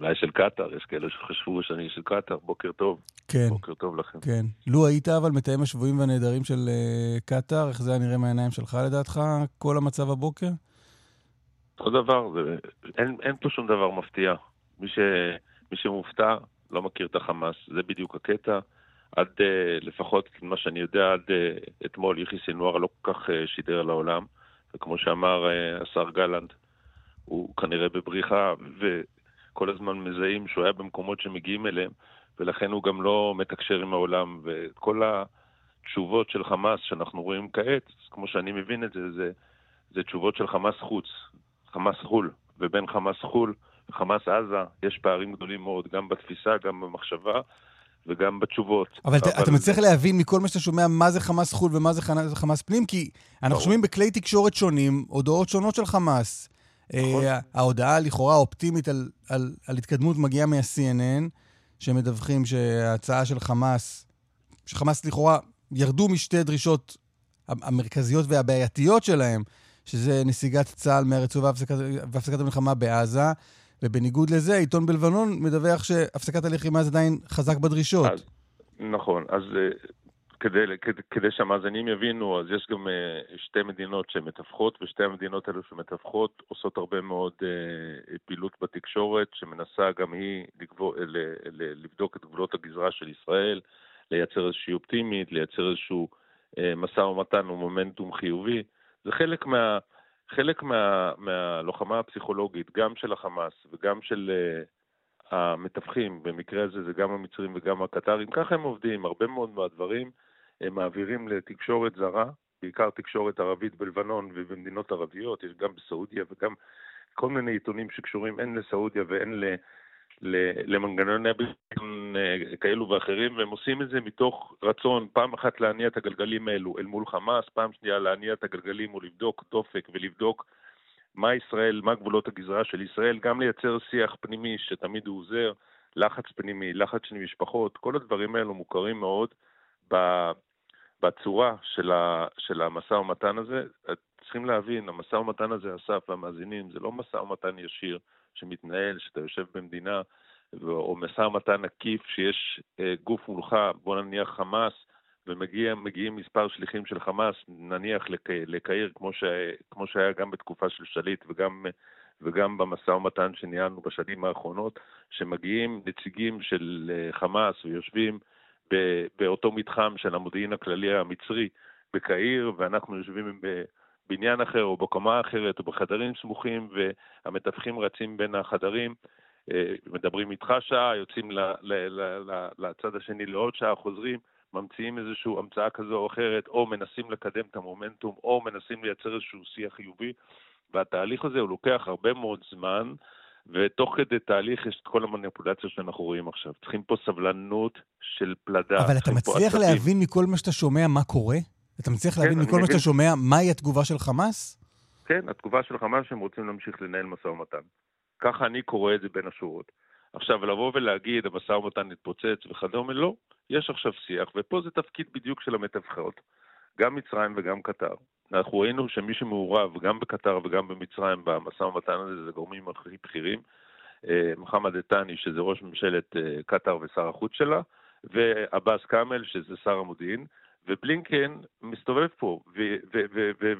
אולי של קטאר, יש כאלה שחשבו שאני של קטאר, בוקר טוב. כן. בוקר טוב לכם. כן. לו היית אבל מתאם השבויים והנעדרים של uh, קטאר, איך זה היה נראה מהעיניים שלך לדעתך, כל המצב הבוקר? אותו דבר, זה, אין, אין פה שום דבר מפתיע. מי, ש, מי שמופתע לא מכיר את החמאס, זה בדיוק הקטע. עד, uh, לפחות מה שאני יודע, עד uh, אתמול יחיא סינואר לא כל כך uh, שידר לעולם. וכמו שאמר uh, השר גלנט, הוא כנראה בבריחה, וכל הזמן מזהים שהוא היה במקומות שמגיעים אליהם, ולכן הוא גם לא מתקשר עם העולם. וכל התשובות של חמאס שאנחנו רואים כעת, כמו שאני מבין את זה, זה, זה תשובות של חמאס חוץ, חמאס חו"ל, ובין חמאס חו"ל וחמאס עזה יש פערים גדולים מאוד, גם בתפיסה, גם במחשבה. וגם בתשובות. אבל, אבל... אתה מצליח להבין מכל מה שאתה שומע מה זה חמאס חו"ל ומה זה חמאס פנים? כי אנחנו שומעים בכלי תקשורת שונים הודעות שונות של חמאס. נכון. Uh, ההודעה לכאורה האופטימית על, על, על התקדמות מגיעה מה-CNN, שמדווחים שההצעה של חמאס, שחמאס לכאורה ירדו משתי דרישות המרכזיות והבעייתיות שלהם, שזה נסיגת צה"ל מהרצועה והפסקת, והפסקת המלחמה בעזה, ובניגוד לזה, העיתון בלבנון מדווח שהפסקת הלחימה זה עדיין חזק בדרישות. אז, נכון, אז uh, כדי, כדי, כדי שהמאזינים יבינו, אז יש גם uh, שתי מדינות שמתווכות, ושתי המדינות האלו שמתווכות עושות הרבה מאוד uh, פעילות בתקשורת, שמנסה גם היא לגבור, ל, ל, לבדוק את גבולות הגזרה של ישראל, לייצר איזושהי אופטימית, לייצר איזשהו uh, משא ומתן ומומנטום חיובי. זה חלק מה... חלק מה, מהלוחמה הפסיכולוגית, גם של החמאס וגם של uh, המתווכים, במקרה הזה זה גם המצרים וגם הקטרים, ככה הם עובדים, הרבה מאוד מהדברים הם מעבירים לתקשורת זרה, בעיקר תקשורת ערבית בלבנון ובמדינות ערביות, יש גם בסעודיה וגם כל מיני עיתונים שקשורים הן לסעודיה והן ל... למנגנוני ביטחון אה, כאלו ואחרים, והם עושים את זה מתוך רצון פעם אחת להניע את הגלגלים האלו אל מול חמאס, פעם שנייה להניע את הגלגלים ולבדוק דופק ולבדוק מה ישראל, מה גבולות הגזרה של ישראל, גם לייצר שיח פנימי שתמיד הוא עוזר, לחץ פנימי, לחץ של משפחות, כל הדברים האלו מוכרים מאוד בצורה של, של המשא ומתן הזה. צריכים להבין, המשא ומתן הזה, אסף והמאזינים, זה לא משא ומתן ישיר. שמתנהל, שאתה יושב במדינה, או משא ומתן עקיף שיש אה, גוף מולך, בוא נניח חמאס, ומגיעים מספר שליחים של חמאס, נניח לקהיר, כמו, ש, כמו שהיה גם בתקופה של שליט וגם, וגם במשא ומתן שניהלנו בשנים האחרונות, שמגיעים נציגים של אה, חמאס ויושבים באותו מתחם של המודיעין הכללי המצרי בקהיר, ואנחנו יושבים בבניין אחר או בקומה אחרת או בחדרים סמוכים, והמתווכים רצים בין החדרים. אה, מדברים איתך שעה, יוצאים לצד השני לעוד שעה, חוזרים, ממציאים איזושהי המצאה כזו או אחרת, או מנסים לקדם את המומנטום, או מנסים לייצר איזשהו שיח חיובי, והתהליך הזה הוא לוקח הרבה מאוד זמן, ותוך כדי תהליך יש את כל המניפולציות שאנחנו רואים עכשיו. צריכים פה סבלנות של פלדה. אבל אתה מצליח להבין מכל מה שאתה שומע מה קורה? אתה מצליח כן, להבין מכל מה שאתה שומע מהי התגובה של חמאס? כן, התגובה של חמאס שהם רוצים להמשיך לנהל משא ומתן. ככה אני קורא את זה בין השורות. עכשיו, לבוא ולהגיד, המשא ומתן התפוצץ וכדומה, לא. יש עכשיו שיח, ופה זה תפקיד בדיוק של המתווכות. גם מצרים וגם קטר. אנחנו ראינו שמי שמעורב גם בקטר וגם במצרים במשא ומתן הזה זה גורמים הכי בכירים. אה, מוחמד א-טאני, שזה ראש ממשלת אה, קטר ושר החוץ שלה, ועבאס כאמל, שזה שר המודיעין, ובלינקן מסתובב פה,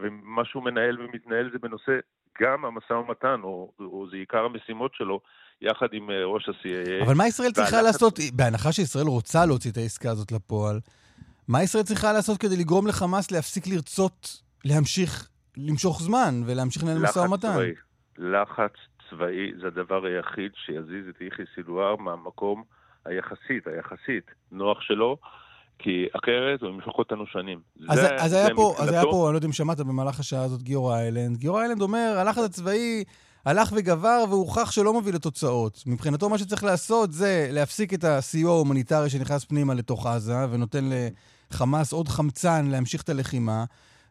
ומה שהוא מנהל ומתנהל זה בנושא גם המשא ומתן, או, או זה עיקר המשימות שלו, יחד עם אה, ראש ה-CIA. אבל מה ישראל צריכה לעשות, בהנחה שישראל רוצה להוציא את העסקה הזאת לפועל, מה ישראל צריכה לעשות כדי לגרום לחמאס להפסיק לרצות להמשיך למשוך זמן ולהמשיך לנהל משא ומתן? צבאי. לחץ צבאי זה הדבר היחיד שיזיז את יחיא סילואר מהמקום היחסית, היחסית, נוח שלו. כי אחרת הוא ימשוך אותנו שנים. אז, זה, אז, זה היה פה, אז היה פה, אני לא יודע אם שמעת במהלך השעה הזאת, גיורא איילנד. גיורא איילנד אומר, הלחץ הצבאי הלך וגבר והוכח שלא מוביל לתוצאות. מבחינתו מה שצריך לעשות זה להפסיק את הסיוע ההומניטרי שנכנס פנימה לתוך עזה ונותן לחמאס עוד חמצן להמשיך את הלחימה,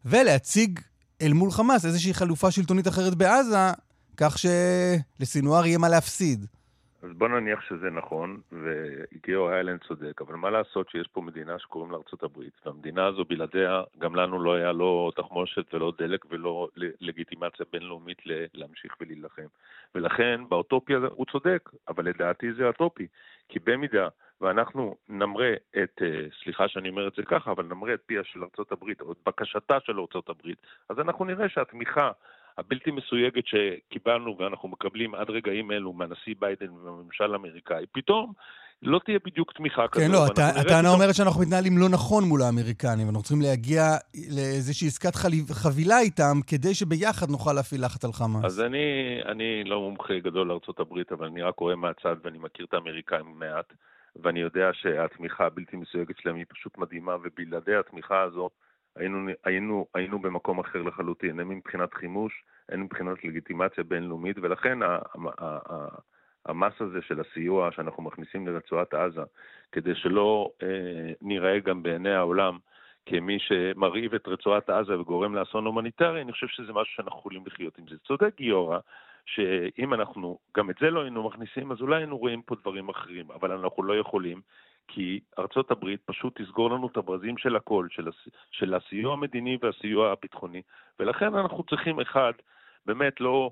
ולהציג אל מול חמאס איזושהי חלופה שלטונית אחרת בעזה, כך שלסינואר יהיה מה להפסיד. אז בוא נניח שזה נכון, וגיאו איילנד צודק, אבל מה לעשות שיש פה מדינה שקוראים לה הברית, והמדינה הזו בלעדיה, גם לנו לא היה לא תחמושת ולא דלק ולא לגיטימציה בינלאומית להמשיך ולהילחם. ולכן באוטופיה הוא צודק, אבל לדעתי זה אטופי, כי במידה ואנחנו נמרה את, אה, סליחה שאני אומר את זה ככה, אבל נמרה את פיה של הברית, או את בקשתה של הברית, אז אנחנו נראה שהתמיכה הבלתי מסויגת שקיבלנו ואנחנו מקבלים עד רגעים אלו מהנשיא ביידן ומהממשל האמריקאי, פתאום לא תהיה בדיוק תמיכה כזאת. כן, לא, הטענה. אומרת שאנחנו מתנהלים לא נכון מול האמריקנים, אנחנו צריכים להגיע לאיזושהי עסקת חבילה איתם, כדי שביחד נוכל להפעיל לחץ על חמאס. אז אני, אני לא מומחה גדול לארה"ב, אבל אני רק רואה מהצד ואני מכיר את האמריקאים מעט, ואני יודע שהתמיכה הבלתי מסויגת שלהם היא פשוט מדהימה, ובלעדי התמיכה הזו, היינו, היינו, היינו במקום אחר לחלוטין, הן מבחינת חימוש, הן מבחינת לגיטימציה בינלאומית, ולכן המס הזה של הסיוע שאנחנו מכניסים לרצועת עזה, כדי שלא אה, נראה גם בעיני העולם כמי שמרעיב את רצועת עזה וגורם לאסון הומניטרי, אני חושב שזה משהו שאנחנו יכולים לחיות עם זה. צודק גיורא, שאם אנחנו גם את זה לא היינו מכניסים, אז אולי היינו רואים פה דברים אחרים, אבל אנחנו לא יכולים, כי ארצות הברית פשוט תסגור לנו את הברזים של הכל, של, הס... של הסיוע המדיני והסיוע הביטחוני, ולכן אנחנו צריכים, אחד, באמת לא,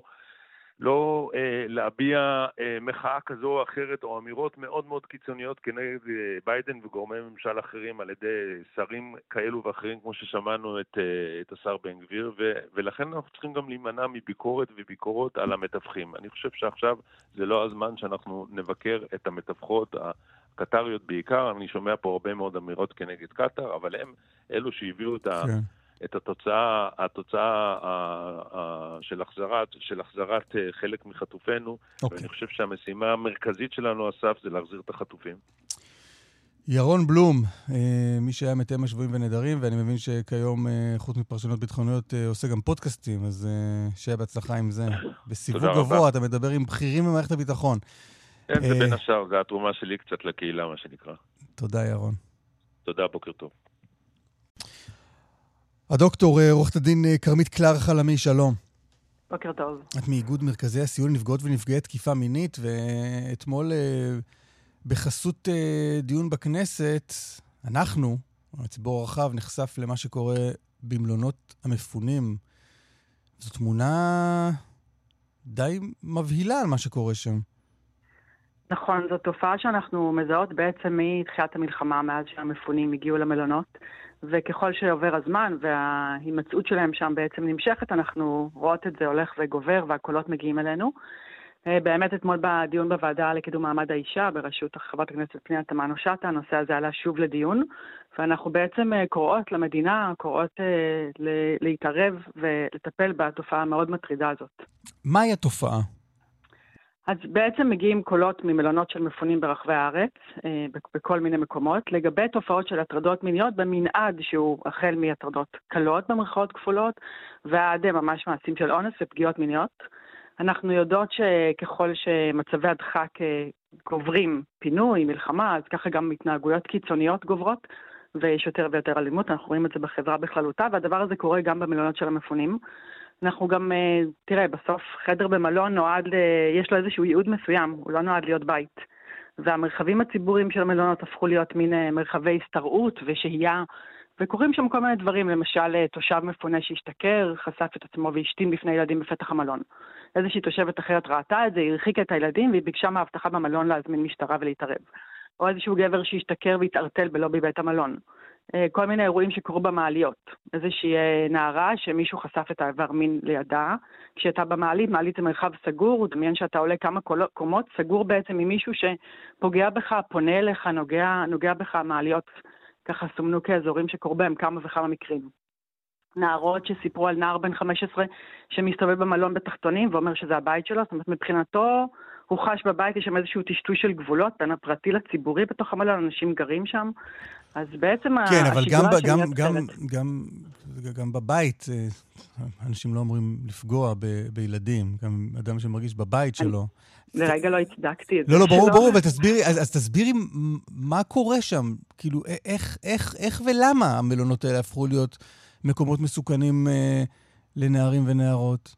לא אה, להביע אה, מחאה כזו או אחרת, או אמירות מאוד מאוד קיצוניות כנגד אה, ביידן וגורמי ממשל אחרים על ידי שרים כאלו ואחרים, כמו ששמענו את, אה, את השר בן גביר, ו, ולכן אנחנו צריכים גם להימנע מביקורת וביקורות על המתווכים. אני חושב שעכשיו זה לא הזמן שאנחנו נבקר את המתווכות, קטריות בעיקר, אני שומע פה הרבה מאוד אמירות כנגד קטאר, אבל הם אלו שהביאו את, ה, כן. את התוצאה, התוצאה ה, ה, של, החזרת, של החזרת אה, חלק מחטופינו, אוקיי. ואני חושב שהמשימה המרכזית שלנו, אסף, זה להחזיר את החטופים. ירון בלום, אה, מי שהיה מתאם השבויים ונדרים, ואני מבין שכיום, אה, חוץ מפרשנות ביטחוניות, עושה גם פודקאסטים, אז שיהיה בהצלחה עם זה. בסיווג גבוה, אתה מדבר עם בכירים במערכת הביטחון. כן, זה בין השאר, זה התרומה שלי קצת לקהילה, מה שנקרא. תודה, ירון. תודה, בוקר טוב. הדוקטור, אה, עורכת הדין אה, כרמית קלר חלמי, שלום. בוקר טוב. את מאיגוד מרכזי הסיוע לנפגעות ונפגעי תקיפה מינית, ואתמול אה, בחסות דיון בכנסת, אנחנו, הציבור הרחב, נחשף למה שקורה במלונות המפונים. זו תמונה די מבהילה על מה שקורה שם. נכון, זו תופעה שאנחנו מזהות בעצם מתחילת המלחמה, מאז שהמפונים הגיעו למלונות, וככל שעובר הזמן וההימצאות שלהם שם בעצם נמשכת, אנחנו רואות את זה הולך וגובר והקולות מגיעים אלינו. אה, באמת אתמול בדיון בוועדה לקידום מעמד האישה, בראשות חברת הכנסת פנינה תמנו-שטה, הנושא הזה עלה שוב לדיון, ואנחנו בעצם אה, קוראות למדינה, קוראות אה, להתערב ולטפל בתופעה המאוד מטרידה הזאת. מהי התופעה? אז בעצם מגיעים קולות ממלונות של מפונים ברחבי הארץ, בכל מיני מקומות, לגבי תופעות של הטרדות מיניות במנעד שהוא החל מהטרדות קלות במרכאות כפולות, ועד ממש מעשים של אונס ופגיעות מיניות. אנחנו יודעות שככל שמצבי הדחק אה, גוברים, פינוי, מלחמה, אז ככה גם התנהגויות קיצוניות גוברות, ויש יותר ויותר אלימות, אנחנו רואים את זה בחברה בכללותה, והדבר הזה קורה גם במלונות של המפונים. אנחנו גם, אה, תראה, בסוף חדר במלון נועד, יש לו איזשהו ייעוד מסוים, הוא לא נועד להיות בית. והמרחבים הציבוריים של המלונות הפכו להיות מין אה, מרחבי השתרעות ושהייה וקורים שם כל מיני דברים, למשל אה, תושב מפונה שהשתכר, חשף את עצמו והשתין בפני ילדים בפתח המלון. איזושהי תושבת אחרת ראתה את זה, היא הרחיקה את הילדים והיא ביקשה מהאבטחה במלון להזמין משטרה ולהתערב. או איזשהו גבר שהשתכר והתערטל בלובי בית המלון. אה, כל מיני אירועים שקרו במעליות. איזושהי אה, נערה שמישהו חשף את האיבר מין לידה, כשהייתה במעלית, מעלית זה מרחב סגור, דמיין שאתה עולה כמה קומות, סגור בעצם עם מישהו שפוגע בך, פונה אליך, נוגע, נוגע בך, מעליות ככה סומנו כאזורים שקורו בהם כמה וכמה מקרים. נערות שסיפרו על נער בן 15 שמסתובב במלון בתחתונים ואומר שזה הבית שלו, זאת אומרת מבחינתו הוא חש בבית, יש שם איזשהו טשטוש של גבולות בין הפרטי לציבורי בתוך המלון, אנשים גרים שם. אז בעצם כן, אבל גם, גם, גם, גם, גם בבית אה, אנשים לא אמורים לפגוע ב, בילדים. גם אדם שמרגיש בבית שלו. לרגע לא הצדקתי את זה. לא, לא, ברור, ברור, ותסבירי, אז, אז תסבירי מה קורה שם. כאילו, איך, איך, איך ולמה המלונות האלה הפכו להיות מקומות מסוכנים אה, לנערים ונערות?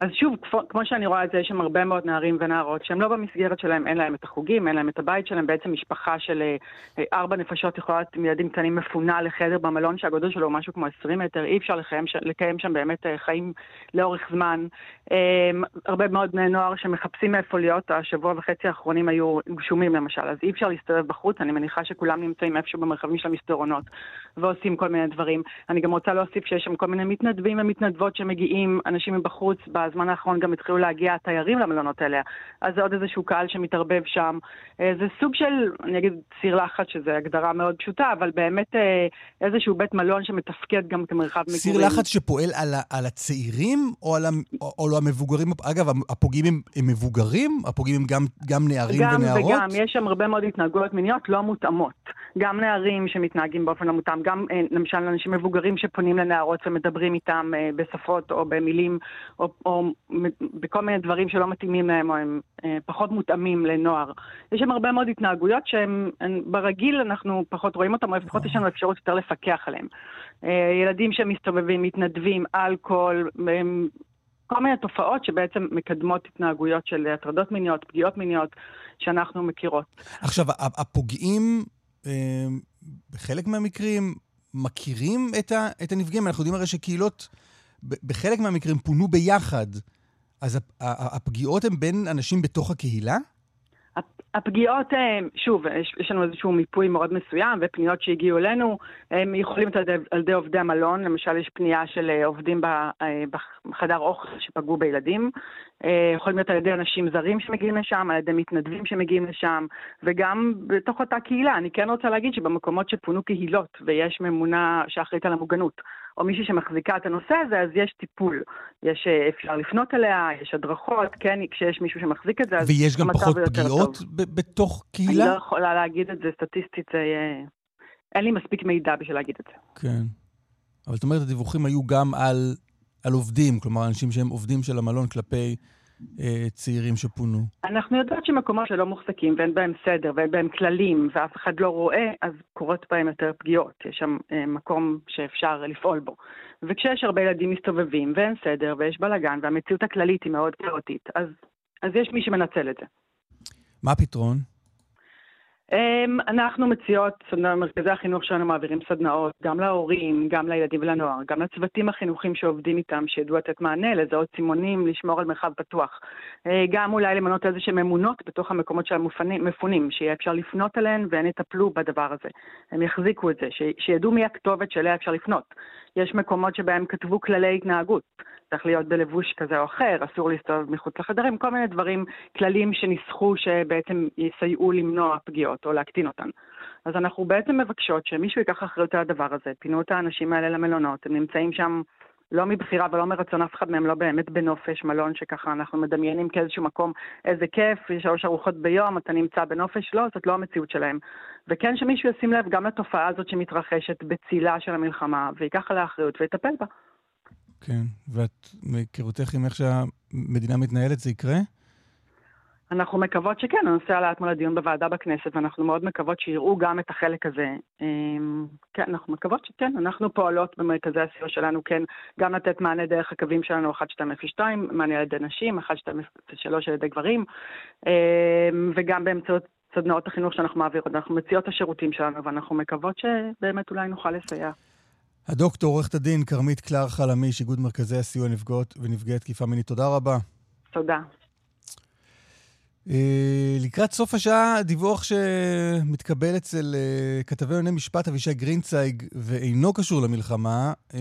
אז שוב, כמו שאני רואה את זה, יש שם הרבה מאוד נערים ונערות שהם לא במסגרת שלהם, אין להם את החוגים, אין להם את הבית שלהם, בעצם משפחה של אה, ארבע נפשות יכולה להיות עם ילדים קטנים מפונה לחדר במלון שהגודל שלו הוא משהו כמו 20 מטר, אי אפשר לקיים, לקיים שם באמת אה, חיים לאורך זמן. אה, הרבה מאוד בני נוער שמחפשים מאיפה להיות, השבוע וחצי האחרונים היו גשומים למשל, אז אי אפשר להסתובב בחוץ, אני מניחה שכולם נמצאים איפשהו במרחבים של המסדרונות ועושים כל מיני דברים. אני גם רוצה להוסיף שיש שם כל מיני מתנדבים ומתנדבות שמגיעים, אנשים מבחוץ, בזמן האחרון גם התחילו להגיע תיירים למלונות האלה, אז זה עוד איזשהו קהל שמתערבב שם. אה, זה סוג של, אני אגיד סיר לחץ, שזו הגדרה מאוד פשוטה, אבל באמת אה, איזשהו בית מלון שמתפקד גם כמרחב מגורים. סיר לחץ שפועל על, על הצעירים או על או, לא המבוגרים? אגב, הפוגעים הם, הם מבוגרים? הפוגעים הם גם, גם נערים גם ונערות? גם וגם, יש שם הרבה מאוד התנהגויות מיניות לא מותאמות. גם נערים שמתנהגים באופן לא מותאם, גם אה, למשל אנשים מבוגרים שפונים לנערות ומדברים איתם בשפות או במילים או, או בכל מיני דברים שלא מתאימים להם או הם אה, פחות מותאמים לנוער. יש שם הרבה מאוד התנהגויות שהן ברגיל אנחנו פחות רואים אותן, או לפחות יש לנו אפשרות יותר לפקח עליהן. אה, ילדים שמסתובבים, מתנדבים, אלכוהול, כל מיני תופעות שבעצם מקדמות התנהגויות של הטרדות מיניות, פגיעות מיניות, שאנחנו מכירות. עכשיו, הפוגעים, אה, בחלק מהמקרים, מכירים את הנפגעים? אנחנו יודעים הרי שקהילות... בחלק מהמקרים פונו ביחד, אז הפגיעות הן בין אנשים בתוך הקהילה? הפגיעות, אה, שוב, יש, לנו איזשהו מיפוי מאוד מסוים, ופניות שהגיעו אלינו, הם יכולים להיות על ידי עובדי המלון, למשל יש פנייה של אה, עובדים אה, בחדר אוכל שפגעו בילדים, יכולים להיות על ידי אנשים זרים שמגיעים לשם, על ידי מתנדבים שמגיעים לשם, וגם בתוך אותה קהילה. אני כן רוצה להגיד שבמקומות שפונו קהילות, ויש ממונה שאחראית על המוגנות, או מישהי שמחזיקה את הנושא הזה, אז יש טיפול. יש, אה, אפשר לפנות אליה, יש הדרכות, כן, כשיש מישהו שמחזיק את זה, אז ויש גם פחות פגיעות בתוך קהילה? אני לא יכולה להגיד את זה סטטיסטית, זה יהיה... אין לי מספיק מידע בשביל להגיד את זה. כן. אבל זאת אומרת, הדיווחים היו גם על, על עובדים, כלומר, אנשים שהם עובדים של המלון כלפי אה, צעירים שפונו? אנחנו יודעות שמקומות שלא מוחזקים ואין בהם סדר ואין בהם כללים ואף אחד לא רואה, אז קורות בהם יותר פגיעות. יש שם אה, מקום שאפשר לפעול בו. וכשיש הרבה ילדים מסתובבים ואין סדר ויש בלאגן והמציאות הכללית היא מאוד כאוטית, אז, אז יש מי שמנצל את זה. מה הפתרון? אמ, אנחנו מציעות, מרכזי החינוך שלנו מעבירים סדנאות גם להורים, גם לילדים ולנוער, גם לצוותים החינוכיים שעובדים איתם, שידעו לתת מענה, לזהות סימונים, לשמור על מרחב פתוח. אה, גם אולי למנות איזה שהן ממונות בתוך המקומות של המפונים, שיהיה אפשר לפנות אליהן והן יטפלו בדבר הזה. הם יחזיקו את זה, שידעו מי הכתובת שאליה אפשר לפנות. יש מקומות שבהם כתבו כללי התנהגות. צריך להיות בלבוש כזה או אחר, אסור להסתובב מחוץ לחדרים, כל מיני דברים כלליים שניסחו שבעצם יסייעו למנוע פגיעות או להקטין אותן. אז אנחנו בעצם מבקשות שמישהו ייקח אחריות על הדבר הזה. פינו את האנשים האלה למלונות, הם נמצאים שם לא מבחירה ולא מרצון אף אחד מהם, לא באמת בנופש, מלון שככה אנחנו מדמיינים כאיזשהו מקום, איזה כיף, יש שלוש ארוחות ביום, אתה נמצא בנופש, לא, זאת לא המציאות שלהם. וכן שמישהו ישים לב גם לתופעה הזאת שמתרחשת בצילה של המלחמה, וייקח עליה אחריות ויטפל בה. כן, ואת, מהיכרותך עם איך שהמדינה מתנהלת, זה יקרה? אנחנו מקוות שכן, הנושא עלה אתמול לדיון בוועדה בכנסת, ואנחנו מאוד מקוות שיראו גם את החלק הזה. אמ, כן, אנחנו מקוות שכן, אנחנו פועלות במרכזי הסיוע שלנו, כן, גם לתת מענה דרך הקווים שלנו 1202, מענה על ידי נשים, 1203 על ידי גברים, אמ, וגם באמצעות סדנאות החינוך שאנחנו מעבירות. אנחנו מציעות את השירותים שלנו, ואנחנו מקוות שבאמת אולי נוכל לסייע. הדוקטור, עורכת הדין כרמית קלר חלמיש, איגוד מרכזי הסיוע לנפגעות ונפגעי תקיפה מינית, תודה רבה. תודה. Uh, לקראת סוף השעה, דיווח שמתקבל אצל uh, כתבי ענייני משפט אבישי גרינצייג ואינו קשור למלחמה. Uh,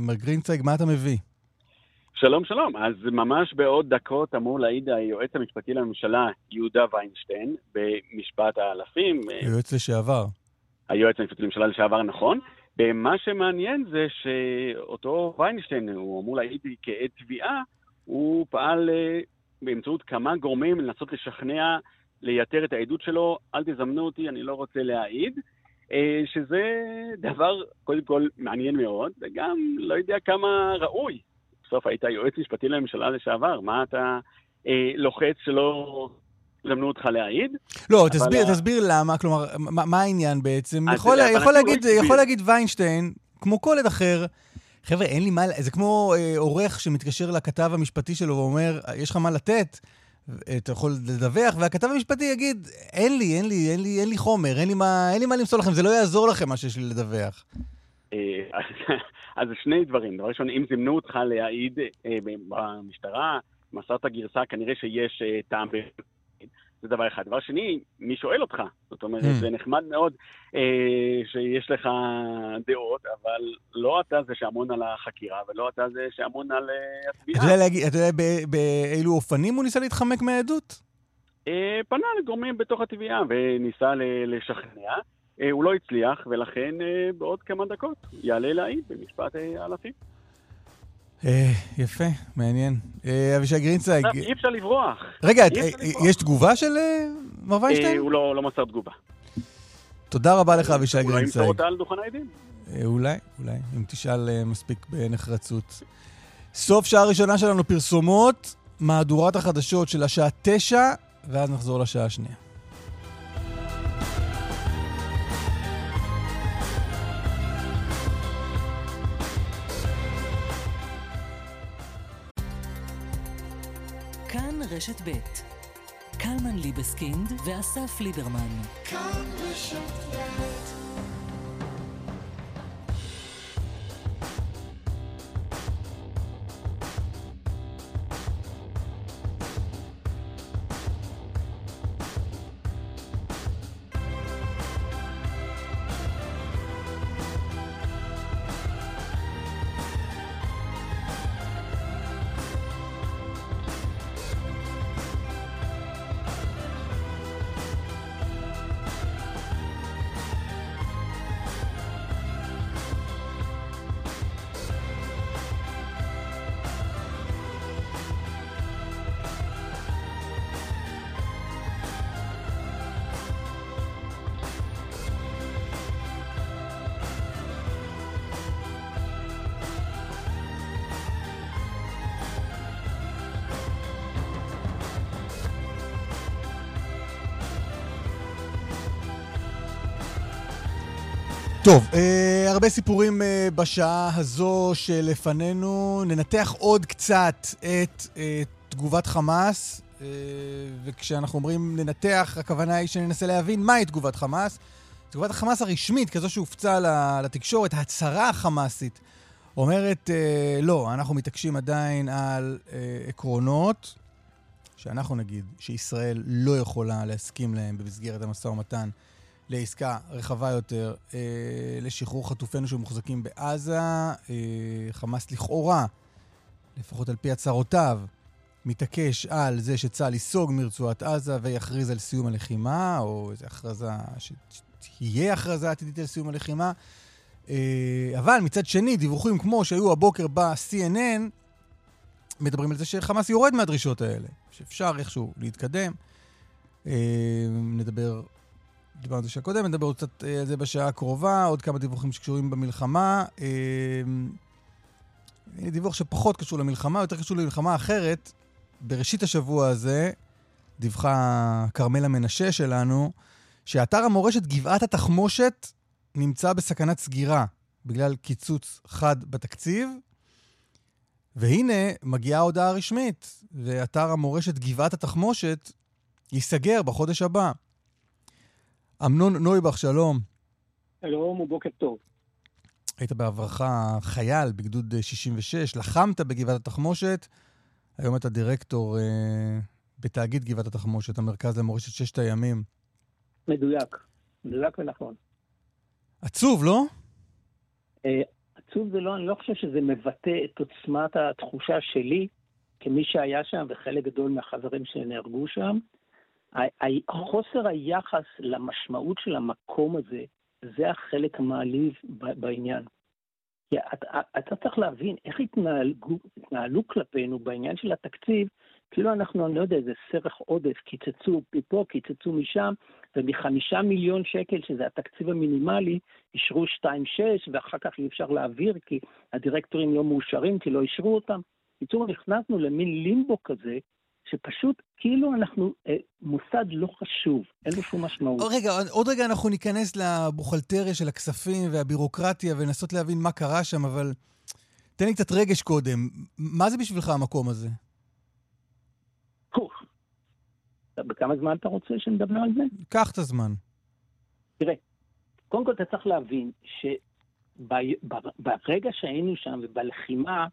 מר גרינצייג, מה אתה מביא? שלום, שלום. אז ממש בעוד דקות אמור להעיד היועץ המשפטי לממשלה, יהודה ויינשטיין, במשפט האלפים. היועץ לשעבר. היועץ המשפטי לממשלה לשעבר, נכון. ומה שמעניין זה שאותו ויינשטיין, הוא אמור להעיד כעד תביעה, הוא פעל אה, באמצעות כמה גורמים לנסות לשכנע, לייתר את העדות שלו, אל תזמנו אותי, אני לא רוצה להעיד, אה, שזה דבר, קודם כל, מעניין מאוד, וגם לא יודע כמה ראוי. בסוף היית יועץ משפטי לממשלה לשעבר, מה אתה אה, לוחץ שלא יזמנו אותך להעיד. לא, תסביר, תסביר למה, כלומר, מה, מה העניין בעצם? יכול, יכול, להגיד, לא יכול להגיד ויינשטיין, כמו כל עד אחר, חבר'ה, אין לי מה, זה כמו אה, עורך שמתקשר לכתב המשפטי שלו ואומר, יש לך מה לתת? אתה יכול לדווח, והכתב המשפטי יגיד, אין לי, אין לי, אין לי, אין לי חומר, אין לי מה, אין לי מה למסור לכם, זה לא יעזור לכם מה שיש לי לדווח. אה, אז שני דברים. דבר ראשון, אם זימנו אותך להעיד אה, במשטרה, מסרת גרסה, כנראה שיש אה, טעם זה דבר אחד. דבר שני, מי שואל אותך? זאת אומרת, mm. זה נחמד מאוד אה, שיש לך דעות, אבל לא אתה זה שאמון על החקירה, ולא אתה זה שאמון על אה, התביעה. אתה יודע, להגיד, אתה יודע באילו אופנים הוא ניסה להתחמק מהעדות? אה, פנה לגורמים בתוך התביעה וניסה לשכנע. אה, הוא לא הצליח, ולכן אה, בעוד כמה דקות יעלה להעיד במשפט אה, אלפים. אה, יפה, מעניין. אה, אבישי גרינצייג... אי אפשר לברוח. רגע, יש תגובה של אה, מר ויינשטיין? הוא לא, לא מסר תגובה. תודה רבה לך, אבישי גרינצייג. אולי ימסור אותה על דוכן העדים. אולי, אולי, אם תשאל מספיק בנחרצות. סוף שעה ראשונה שלנו פרסומות, מהדורת החדשות של השעה תשע, ואז נחזור לשעה השנייה. רשת ב' קלמן ליבסקינד ואסף ליברמן. כאן רשת טוב, אה, הרבה סיפורים אה, בשעה הזו שלפנינו. ננתח עוד קצת את אה, תגובת חמאס. וכשאנחנו אומרים לנתח, הכוונה היא שננסה להבין מהי תגובת חמאס. תגובת החמאס הרשמית, כזו שהופצה לתקשורת, ההצהרה החמאסית, אומרת, אה, לא, אנחנו מתעקשים עדיין על אה, עקרונות, שאנחנו נגיד שישראל לא יכולה להסכים להם במסגרת המשא ומתן לעסקה רחבה יותר אה, לשחרור חטופינו שמוחזקים בעזה. אה, חמאס לכאורה, לפחות על פי הצהרותיו, מתעקש על זה שצה"ל ייסוג מרצועת עזה ויכריז על סיום הלחימה, או איזו הכרזה, שתהיה הכרזה עתידית על סיום הלחימה. אה, אבל מצד שני, דיווחים כמו שהיו הבוקר ב-CNN, מדברים על זה שחמאס יורד מהדרישות האלה, שאפשר איכשהו להתקדם. אה, נדבר, דיברנו על זה קודם, נדבר עוד קצת אה, על זה בשעה הקרובה, עוד כמה דיווחים שקשורים במלחמה. דיווח שפחות קשור למלחמה, יותר קשור למלחמה אחרת. בראשית השבוע הזה דיווחה כרמלה מנשה שלנו, שאתר המורשת גבעת התחמושת נמצא בסכנת סגירה בגלל קיצוץ חד בתקציב. והנה, מגיעה הודעה רשמית, ואתר המורשת גבעת התחמושת ייסגר בחודש הבא. אמנון נויבך, שלום. שלום ובוקר טוב. היית בעברך חייל בגדוד 66, לחמת בגבעת התחמושת, היום אתה דירקטור אה, בתאגיד גבעת התחמושת, המרכז למורשת ששת הימים. מדויק, מדויק ונכון. עצוב, לא? אה, עצוב זה לא, אני לא חושב שזה מבטא את עוצמת התחושה שלי כמי שהיה שם וחלק גדול מהחברים שנהרגו שם. חוסר היחס למשמעות של המקום הזה, זה החלק המעליב בעניין. כי אתה, אתה צריך להבין איך התנהלו, התנהלו כלפינו בעניין של התקציב, כאילו אנחנו, אני לא יודע, איזה סרח עודף, קיצצו מפה, קיצצו משם, ומחמישה מיליון שקל, שזה התקציב המינימלי, אישרו 2.6, ואחר כך אי אפשר להעביר, כי הדירקטורים לא מאושרים, כי לא אישרו אותם. בקיצור, נכנסנו למין לימבו כזה, שפשוט כאילו אנחנו אה, מוסד לא חשוב, אין לו שום משמעות. רגע, עוד רגע אנחנו ניכנס לבוכלטריה של הכספים והבירוקרטיה ולנסות להבין מה קרה שם, אבל תן לי קצת רגש קודם. מה זה בשבילך המקום הזה? בכמה זמן אתה רוצה שנדבר על זה? קח את הזמן. תראה, קודם כל אתה צריך להבין שברגע שהיינו שם ובלחימה,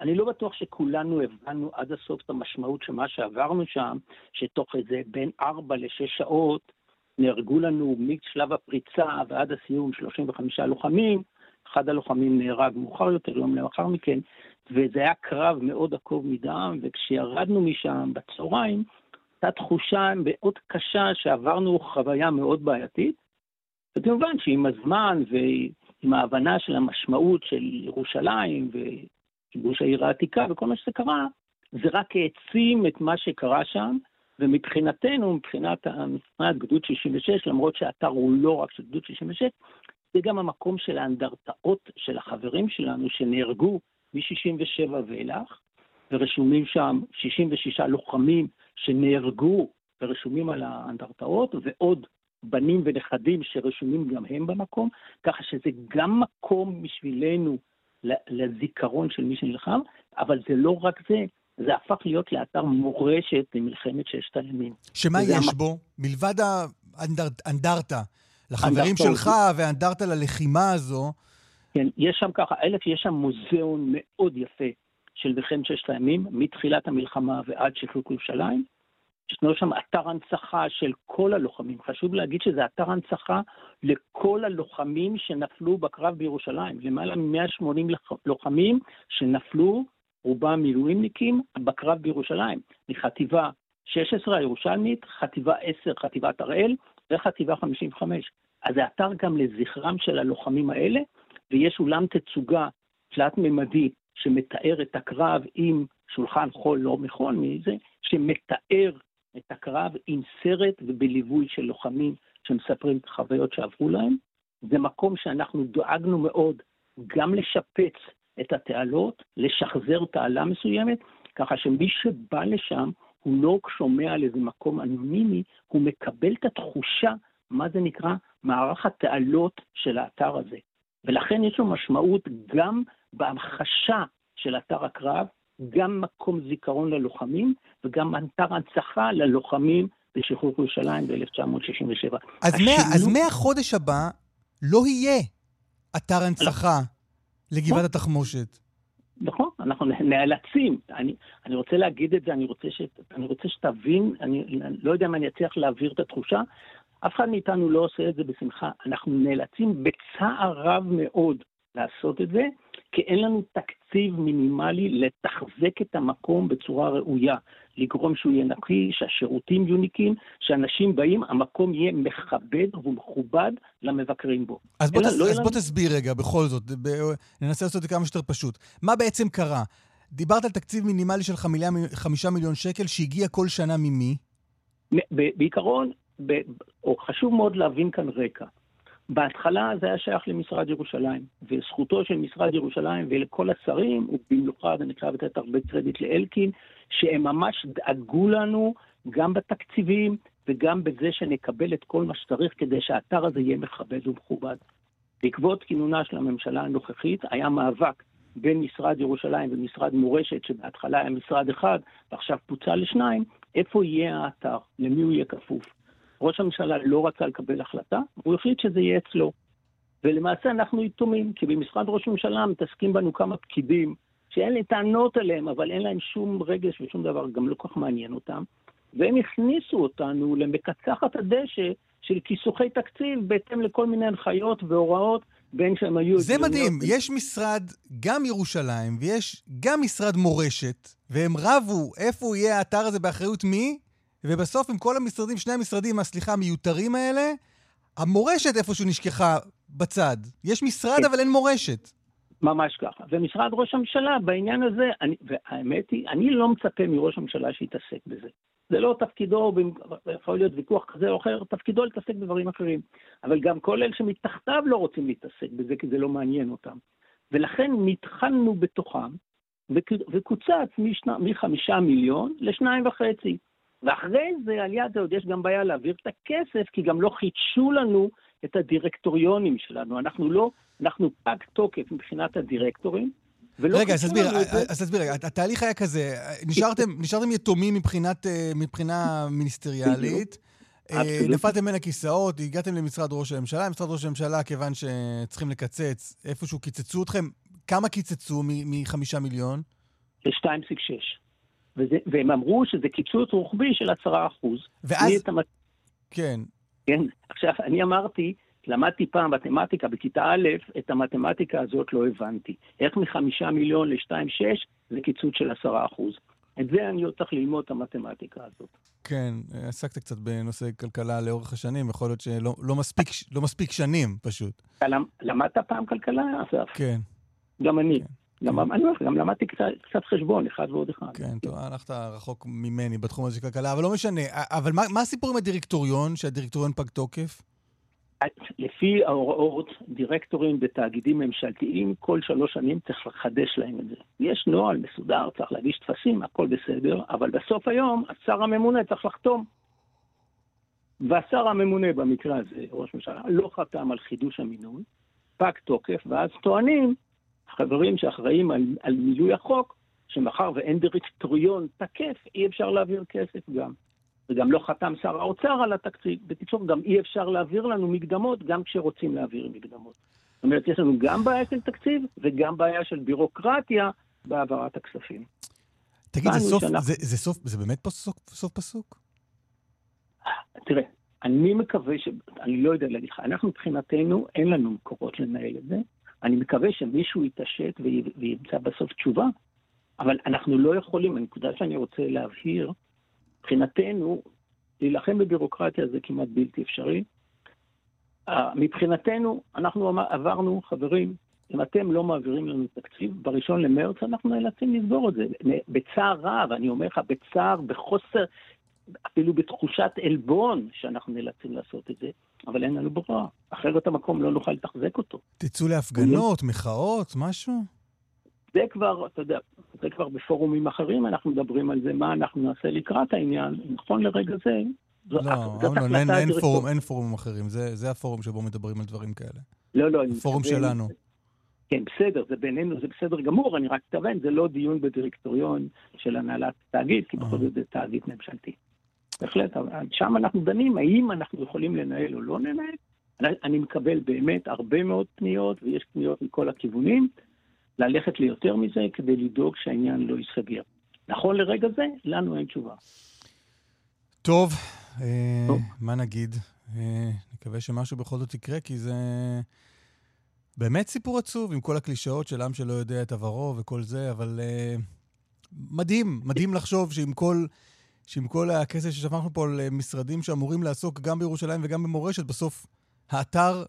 אני לא בטוח שכולנו הבנו עד הסוף את המשמעות של מה שעברנו שם, שתוך איזה בין 4 ל-6 שעות נהרגו לנו משלב הפריצה ועד הסיום 35 לוחמים, אחד הלוחמים נהרג מאוחר יותר, יום לאחר מכן, וזה היה קרב מאוד עקוב מדם, וכשירדנו משם בצהריים, הייתה תחושה מאוד קשה שעברנו חוויה מאוד בעייתית, וכמובן שעם הזמן ועם ההבנה של המשמעות של ירושלים וכיבוש העיר העתיקה וכל מה שזה קרה, זה רק העצים את מה שקרה שם, ומבחינתנו, מבחינת, מבחינת גדוד 66, למרות שהאתר הוא לא רק של גדוד 66, זה גם המקום של האנדרטאות של החברים שלנו שנהרגו מ-67 ואילך, ורשומים שם 66 לוחמים שנהרגו ורשומים על האנדרטאות, ועוד בנים ונכדים שרשומים גם הם במקום, ככה שזה גם מקום בשבילנו לזיכרון של מי שנלחם, אבל זה לא רק זה, זה הפך להיות לאתר מורשת למלחמת ששת הימים. שמה יש המ... בו? מלבד האנדרטה, לחברים שלך ואנדרטה ללחימה הזו. כן, יש שם ככה, אלף, יש שם מוזיאון מאוד יפה של מלחמת ששת הימים, מתחילת המלחמה ועד שחרור ירושלים. ישנו שם אתר הנצחה של כל הלוחמים. חשוב להגיד שזה אתר הנצחה לכל הלוחמים שנפלו בקרב בירושלים. למעלה מ-180 לוחמים שנפלו, רובם מילואימניקים, בקרב בירושלים. מחטיבה 16 הירושלמית, חטיבה 10, חטיבת הראל, וחטיבה 55. אז זה אתר גם לזכרם של הלוחמים האלה, ויש אולם תצוגה תלת-ממדי שמתאר את הקרב עם שולחן חול לא מחול מזה, שמתאר את הקרב עם סרט ובליווי של לוחמים שמספרים את החוויות שעברו להם. זה מקום שאנחנו דאגנו מאוד גם לשפץ את התעלות, לשחזר תעלה מסוימת, ככה שמי שבא לשם, הוא לא שומע על איזה מקום אנונימי, הוא מקבל את התחושה, מה זה נקרא, מערך התעלות של האתר הזה. ולכן יש לו משמעות גם בהמחשה של אתר הקרב, גם מקום זיכרון ללוחמים וגם אתר הנצחה ללוחמים בשחרור ירושלים ב-1967. אז, השינוי... מה, אז מהחודש הבא לא יהיה אתר הנצחה לגבעת התחמושת. נכון, אנחנו נאלצים. אני, אני רוצה להגיד את זה, אני רוצה, ש, אני רוצה שתבין, אני, אני לא יודע אם אני אצליח להעביר את התחושה, אף אחד מאיתנו לא עושה את זה בשמחה. אנחנו נאלצים בצער רב מאוד לעשות את זה, כי אין לנו תקציב מינימלי לתחזק את המקום בצורה ראויה, לגרום שהוא יהיה נקי, שהשירותים יהיו נקיים, שאנשים באים, המקום יהיה מכבד ומכובד למבקרים בו. אז בוא, תס... לא אז בוא תסביר רגע, בכל זאת, ב... ננסה לעשות את זה כמה שיותר פשוט. מה בעצם קרה? דיברת על תקציב מינימלי של חמישה מיליון שקל שהגיע כל שנה ממי? בעיקרון, ב... או חשוב מאוד להבין כאן רקע. בהתחלה זה היה שייך למשרד ירושלים, וזכותו של משרד ירושלים ולכל השרים, ובמיוחד אני חייב לתת הרבה קרדיט לאלקין, שהם ממש דאגו לנו גם בתקציבים וגם בזה שנקבל את כל מה שצריך כדי שהאתר הזה יהיה מכבד ומכובד. בעקבות כינונה של הממשלה הנוכחית היה מאבק בין משרד ירושלים ומשרד מורשת, שבהתחלה היה משרד אחד ועכשיו פוצל לשניים, איפה יהיה האתר, למי הוא יהיה כפוף. ראש הממשלה לא רצה לקבל החלטה, והוא החליט שזה יהיה אצלו. ולמעשה אנחנו יתומים, כי במשרד ראש הממשלה מתעסקים בנו כמה פקידים, שאין לי טענות עליהם, אבל אין להם שום רגש ושום דבר, גם לא כל כך מעניין אותם. והם הכניסו אותנו למקצחת הדשא של כיסוכי תקציב בהתאם לכל מיני הנחיות והוראות, בין שהם היו... זה מדהים, יש משרד גם ירושלים ויש גם משרד מורשת, והם רבו איפה יהיה האתר הזה באחריות מי? ובסוף עם כל המשרדים, שני המשרדים, הסליחה, המיותרים האלה, המורשת איפשהו נשכחה בצד. יש משרד, אבל אין מורשת. ממש ככה. ומשרד ראש הממשלה, בעניין הזה, אני, והאמת היא, אני לא מצפה מראש הממשלה שיתעסק בזה. זה לא תפקידו, יכול להיות ויכוח כזה או אחר, תפקידו להתעסק בדברים אחרים. אבל גם כל אלה שמתחתיו לא רוצים להתעסק בזה, כי זה לא מעניין אותם. ולכן נטחנו בתוכם, וקוצץ מחמישה מיליון לשניים וחצי. ואחרי זה, על יד זה עוד יש גם בעיה להעביר את הכסף, כי גם לא חידשו לנו את הדירקטוריונים שלנו. אנחנו לא, אנחנו פג תוקף מבחינת הדירקטורים. רגע, אז תסביר, אז תסביר, התהליך היה כזה, נשארתם, נשארתם יתומים מבחינת, אה, מבחינה מיניסטריאלית, אה, נפלתם בין הכיסאות, הגעתם למשרד ראש הממשלה, משרד ראש הממשלה, כיוון שצריכים לקצץ, איפשהו קיצצו אתכם, כמה קיצצו מחמישה מיליון? ל-2.6. וזה, והם אמרו שזה קיצוץ רוחבי של עשרה אחוז. ואז... המת... כן. כן. עכשיו, אני אמרתי, למדתי פעם מתמטיקה בכיתה א', את המתמטיקה הזאת לא הבנתי. איך מחמישה מיליון לשתיים שש זה קיצוץ של עשרה אחוז. את זה אני עוד צריך ללמוד את המתמטיקה הזאת. כן, עסקת קצת בנושא כלכלה לאורך השנים, יכול להיות שלא לא מספיק, לא מספיק שנים פשוט. למדת פעם כלכלה, אסף? כן. גם אני. כן. גם, אני אומר גם למדתי קצת, קצת חשבון, אחד ועוד אחד. כן, טוב, הלכת רחוק ממני בתחום הזה של כלכלה, אבל לא משנה. אבל מה, מה הסיפור עם הדירקטוריון, שהדירקטוריון פג תוקף? לפי ההוראות, דירקטורים בתאגידים ממשלתיים, כל שלוש שנים צריך לחדש להם את זה. יש נוהל מסודר, צריך להגיש טפסים, הכל בסדר, אבל בסוף היום השר הממונה צריך לחתום. והשר הממונה במקרה הזה, ראש ממשלה, לא חתם על חידוש המינוי, פג תוקף, ואז טוענים החברים שאחראים על, על מילוי החוק, שמאחר ואין דירקטוריון תקף, אי אפשר להעביר כסף גם. וגם לא חתם שר האוצר על התקציב. בקיצור, גם אי אפשר להעביר לנו מקדמות, גם כשרוצים להעביר מקדמות. זאת אומרת, יש לנו גם בעיה של תקציב וגם בעיה של בירוקרטיה בהעברת הכספים. תגיד, זה, סוף, שאנחנו... זה, זה, סוף, זה באמת פה סוף, סוף פסוק? תראה, אני מקווה ש... אני לא יודע להגיד לך, אנחנו מבחינתנו, אין לנו מקורות לנהל את זה. אני מקווה שמישהו יתעשת וימצא בסוף תשובה, אבל אנחנו לא יכולים, הנקודה שאני רוצה להבהיר, מבחינתנו, להילחם בבירוקרטיה זה כמעט בלתי אפשרי. מבחינתנו, אנחנו עברנו, חברים, אם אתם לא מעבירים לנו תקציב, בראשון למרץ אנחנו נאלצים לסגור את זה. בצער רב, אני אומר לך, בצער, בחוסר, אפילו בתחושת עלבון שאנחנו נאלצים לעשות את זה. אבל אין לנו ברירה. אחרת המקום לא נוכל לתחזק אותו. תצאו להפגנות, מחאות, משהו? זה כבר, אתה יודע, זה כבר בפורומים אחרים, אנחנו מדברים על זה, מה אנחנו נעשה לקראת העניין. נכון לרגע זה, לא, אמנון, אין, אין, פורום, אין פורומים אחרים, זה, זה הפורום שבו מדברים על דברים כאלה. לא, לא. הפורום שלנו. כן, בסדר, זה בינינו, זה בסדר גמור, אני רק אתכוון, זה לא דיון בדירקטוריון של הנהלת תאגיד, כי בכל זאת זה תאגיד ממשלתי. בהחלט, שם אנחנו דנים האם אנחנו יכולים לנהל או לא לנהל. אני מקבל באמת הרבה מאוד פניות, ויש פניות מכל הכיוונים, ללכת ליותר מזה כדי לדאוג שהעניין לא ייסגר. נכון לרגע זה, לנו אין תשובה. טוב, אה, מה נגיד? אה, נקווה שמשהו בכל זאת יקרה, כי זה באמת סיפור עצוב, עם כל הקלישאות של עם שלא יודע את עברו וכל זה, אבל אה, מדהים, מדהים לחשוב שעם כל... שעם כל הכסף ששפכנו פה על משרדים שאמורים לעסוק גם בירושלים וגם במורשת, בסוף האתר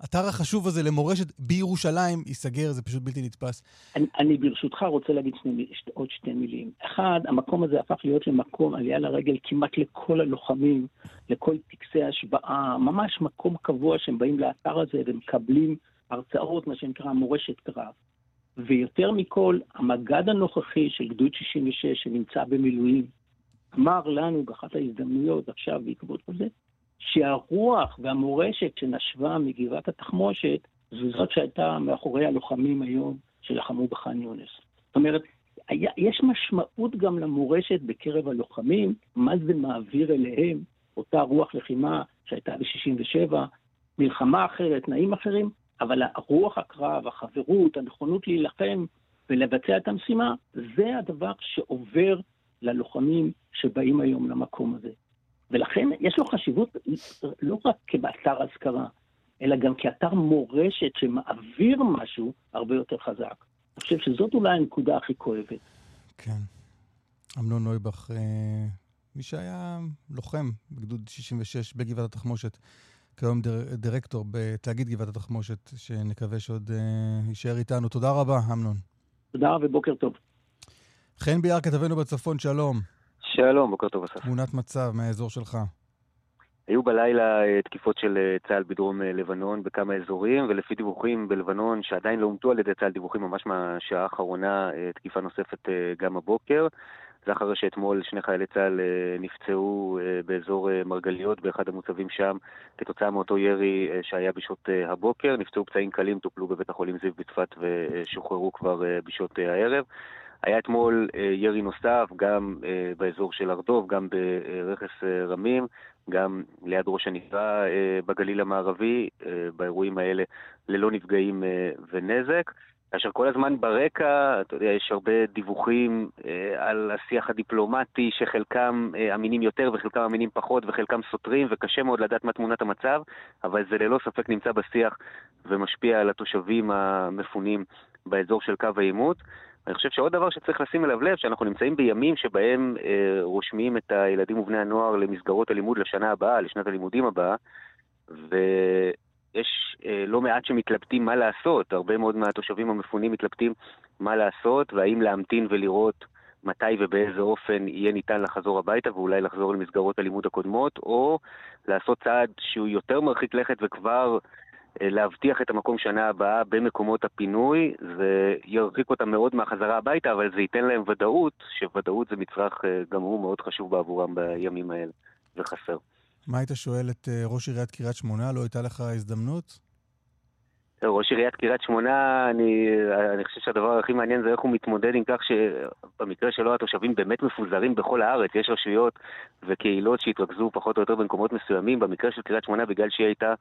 האתר החשוב הזה למורשת בירושלים ייסגר, זה פשוט בלתי נתפס. אני, אני ברשותך רוצה להגיד שני, עוד שתי מילים. אחד, המקום הזה הפך להיות למקום עלייה לרגל כמעט לכל הלוחמים, לכל טקסי השבעה, ממש מקום קבוע שהם באים לאתר הזה ומקבלים הרצאות, מה שנקרא מורשת קרב. ויותר מכל, המג"ד הנוכחי של גדוד 66 שנמצא במילואים, אמר לנו באחת ההזדמנויות עכשיו בעקבות זה, שהרוח והמורשת שנשבה מגבעת התחמושת, זו זאת שהייתה מאחורי הלוחמים היום שלחמו בח'אן יונס. זאת אומרת, היה, יש משמעות גם למורשת בקרב הלוחמים, מה זה מעביר אליהם, אותה רוח לחימה שהייתה ב-67, מלחמה אחרת, תנאים אחרים, אבל הרוח הקרב, החברות, הנכונות להילחם ולבצע את המשימה, זה הדבר שעובר ללוחמים שבאים היום למקום הזה. ולכן יש לו חשיבות לא רק כאתר אזכרה, אלא גם כאתר מורשת שמעביר משהו הרבה יותר חזק. אני חושב שזאת אולי הנקודה הכי כואבת. כן. אמנון נויבך, אה, מי שהיה לוחם בגדוד 66 בגבעת התחמושת, כיום דר, דירקטור בתאגיד גבעת התחמושת, שנקווה שעוד אה, יישאר איתנו. תודה רבה, אמנון. תודה ובוקר טוב. חן ביאר, כתבנו בצפון, שלום. שלום, בוקר טוב, אסף. תמונת מצב מהאזור שלך. היו בלילה אה, תקיפות של אה, צה"ל בדרום אה, לבנון בכמה אזורים, ולפי דיווחים בלבנון, שעדיין לא אומתו על ידי צה"ל, דיווחים ממש מהשעה האחרונה, תקיפה נוספת גם הבוקר. זה אחרי שאתמול שני חיילי צה"ל נפצעו באזור מרגליות, באחד המוצבים שם, כתוצאה מאותו ירי שהיה בשעות הבוקר. נפצעו פצעים קלים, טופלו בבית החולים זיו בצפת ושוחררו כבר בשעות הערב. היה אתמול אה, ירי נוסף, גם אה, באזור של ארדוב, גם ברכס אה, רמים, גם ליד ראש הנקרה בגליל המערבי, באירועים האלה ללא נפגעים ונזק. כאשר כל הזמן ברקע, אתה יודע, יש הרבה דיווחים אה, על השיח הדיפלומטי, שחלקם אה, אמינים יותר וחלקם אמינים פחות וחלקם סותרים, וקשה מאוד לדעת מה תמונת המצב, אבל זה ללא ספק נמצא בשיח ומשפיע על התושבים המפונים באזור של קו העימות. אני חושב שעוד דבר שצריך לשים אליו לב, שאנחנו נמצאים בימים שבהם אה, רושמים את הילדים ובני הנוער למסגרות הלימוד לשנה הבאה, לשנת הלימודים הבאה, ויש אה, לא מעט שמתלבטים מה לעשות, הרבה מאוד מהתושבים המפונים מתלבטים מה לעשות, והאם להמתין ולראות מתי ובאיזה אופן יהיה ניתן לחזור הביתה ואולי לחזור למסגרות הלימוד הקודמות, או לעשות צעד שהוא יותר מרחיק לכת וכבר להבטיח את המקום שנה הבאה במקומות הפינוי, זה ירחיק אותם מאוד מהחזרה הביתה, אבל זה ייתן להם ודאות, שוודאות זה מצרך אה, גם הוא מאוד חשוב בעבורם בימים האלה, וחסר. מה היית שואל את אה, ראש עיריית קריית שמונה? לא הייתה לך הזדמנות? ראש עיריית קריית שמונה, אני, אני חושב שהדבר הכי מעניין זה איך הוא מתמודד עם כך שבמקרה שלו התושבים באמת מפוזרים בכל הארץ. יש רשויות וקהילות שהתרכזו פחות או יותר במקומות מסוימים. במקרה של קריית שמונה, בגלל שהיא הייתה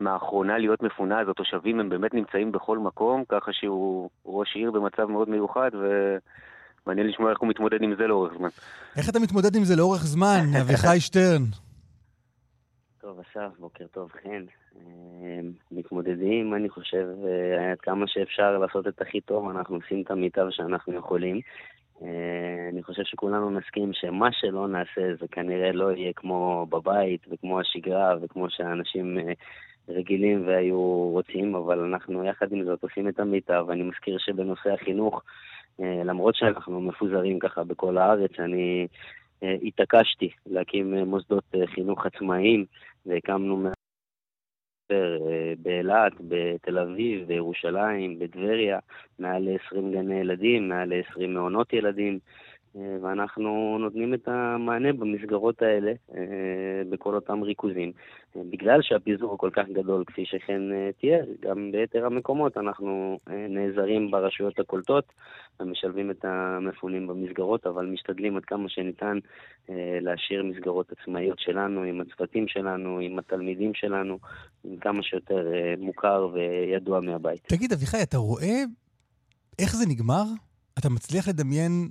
מהאחרונה להיות מפונה, אז התושבים הם באמת נמצאים בכל מקום, ככה שהוא ראש עיר במצב מאוד מיוחד, ומעניין לשמוע איך הוא מתמודד עם זה לאורך זמן. איך אתה מתמודד עם זה לאורך זמן, אביחי שטרן? טוב, אסף, בוקר טוב, חן. אה, מתמודדים, אני חושב, אה, עד כמה שאפשר לעשות את הכי טוב, אנחנו עושים את המיטב שאנחנו יכולים. אה, אני חושב שכולנו נסכים שמה שלא נעשה זה כנראה לא יהיה כמו בבית וכמו השגרה וכמו שאנשים רגילים והיו רוצים, אבל אנחנו יחד עם זאת עושים את המיטב. ואני מזכיר שבנושא החינוך, אה, למרות שאנחנו מפוזרים ככה בכל הארץ, אני אה, התעקשתי להקים אה, מוסדות חינוך עצמאיים, והקמנו באילת, בתל אביב, בירושלים, בטבריה, מעל ל-20 גני ילדים, מעל ל-20 מעונות ילדים. אה, ואנחנו נותנים את המענה במסגרות האלה, אה, בכל אותם ריכוזים. אה, בגלל שהפיזור הוא כל כך גדול, כפי שכן תיאר, גם ביתר המקומות אנחנו נעזרים ברשויות הקולטות ומשלבים את המפונים במסגרות, אבל משתדלים עד כמה שניתן להשאיר מסגרות עצמאיות שלנו, עם הצוותים שלנו, עם התלמידים שלנו, עם כמה שיותר מוכר וידוע מהבית. תגיד, אביחי, אתה רואה איך זה נגמר? אתה מצליח לדמיין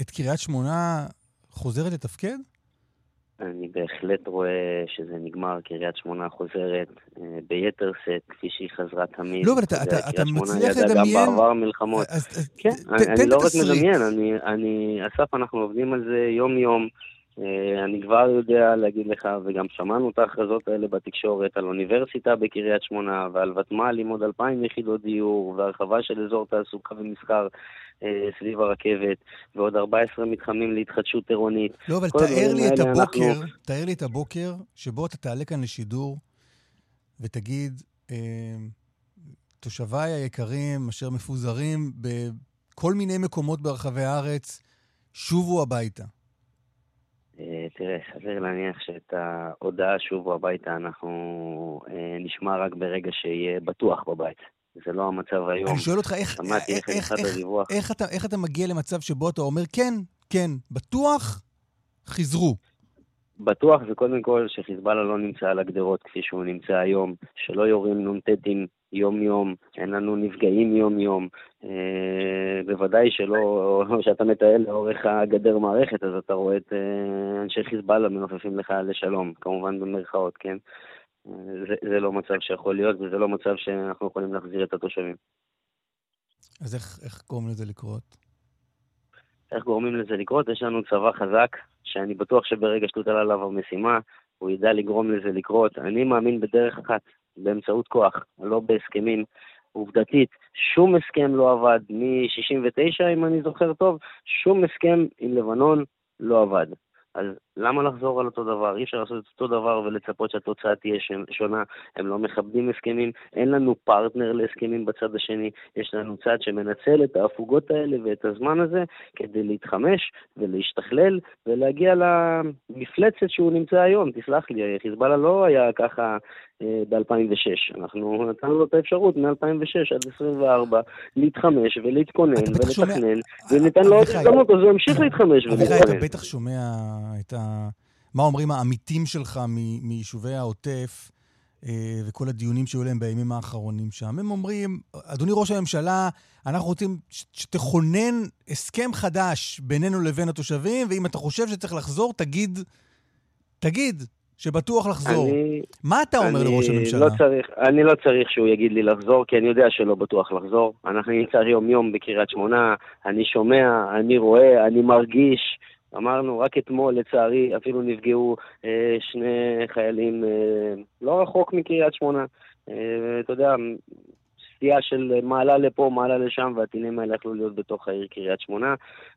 את קריית שמונה חוזרת לתפקד? אני בהחלט רואה שזה נגמר, קריית שמונה חוזרת אה, ביתר שאת, כפי שהיא חזרה תמיד. לא, אבל אתה, אתה, אתה מצליח לדמיין... גם בעבר מלחמות. אז, אז, כן, ת, אני, אני לא רק מדמיין, אני, אני, אסף, אנחנו עובדים על זה יום-יום. אה, אני כבר יודע להגיד לך, וגם שמענו את ההכרזות האלה בתקשורת, על אוניברסיטה בקריית שמונה, ועל ותמ"ל עם עוד אלפיים יחידות דיור, והרחבה של אזור תעסוקה ומסחר אה, סביב הרכבת, ועוד 14 מתחמים להתחדשות עירונית. לא, אבל תאר לי את הבוקר, אנחנו... תאר לי את הבוקר שבו אתה תעלה כאן לשידור ותגיד, אה, תושביי היקרים אשר מפוזרים בכל מיני מקומות ברחבי הארץ, שובו הביתה. אה, תראה, סביר להניח שאת ההודעה שובו הביתה אנחנו אה, נשמע רק ברגע שיהיה בטוח בבית. זה לא המצב היום. אני שואל אותך, איך, איך, איך, איך, איך, אתה, איך אתה מגיע למצב שבו אתה אומר, כן, כן, בטוח, חזרו. בטוח זה קודם כל שחיזבאללה לא נמצא על הגדרות כפי שהוא נמצא היום, שלא יורים נ"טים יום-יום, אין לנו נפגעים יום-יום. אה, בוודאי שלא, שאתה מטייל לאורך הגדר מערכת, אז אתה רואה את אה, אנשי חיזבאללה מנופפים לך לשלום, כמובן במרכאות, כן? זה, זה לא מצב שיכול להיות, וזה לא מצב שאנחנו יכולים להחזיר את התושבים. אז איך, איך גורמים לזה לקרות? איך גורמים לזה לקרות? יש לנו צבא חזק, שאני בטוח שברגע שתוטל עליו המשימה, הוא ידע לגרום לזה לקרות. אני מאמין בדרך אחת, באמצעות כוח, לא בהסכמים. עובדתית, שום הסכם לא עבד מ-69, אם אני זוכר טוב, שום הסכם עם לבנון לא עבד. אז למה לחזור על אותו דבר? אי אפשר לעשות את אותו דבר ולצפות שהתוצאה תהיה שונה. הם לא מכבדים הסכמים, אין לנו פרטנר להסכמים בצד השני, יש לנו צד שמנצל את ההפוגות האלה ואת הזמן הזה כדי להתחמש ולהשתכלל ולהגיע למפלצת שהוא נמצא היום. תסלח לי, חיזבאללה לא היה ככה ב-2006. אנחנו נתנו לו את האפשרות מ-2006 עד 2024 להתחמש ולהתכונן ולתכנן, וניתן לו עוד הזדמנות, אז הוא ימשיך להתחמש ולהתכונן. אתה בטח שומע את ה... מה אומרים העמיתים שלך מיישובי העוטף אה, וכל הדיונים שהיו להם בימים האחרונים שם. הם אומרים, אדוני ראש הממשלה, אנחנו רוצים שתכונן הסכם חדש בינינו לבין התושבים, ואם אתה חושב שצריך לחזור, תגיד, תגיד, שבטוח לחזור. אני, מה אתה אומר לראש הממשלה? לא צריך, אני לא צריך שהוא יגיד לי לחזור, כי אני יודע שלא בטוח לחזור. אנחנו נמצא יום-יום בקריית שמונה, אני שומע, אני רואה, אני מרגיש. אמרנו, רק אתמול, לצערי, אפילו נפגעו אה, שני חיילים אה, לא רחוק מקריית שמונה. אה, אתה יודע, סטייה של מעלה לפה, מעלה לשם, והטילים האלה יכלו להיות בתוך העיר קריית שמונה,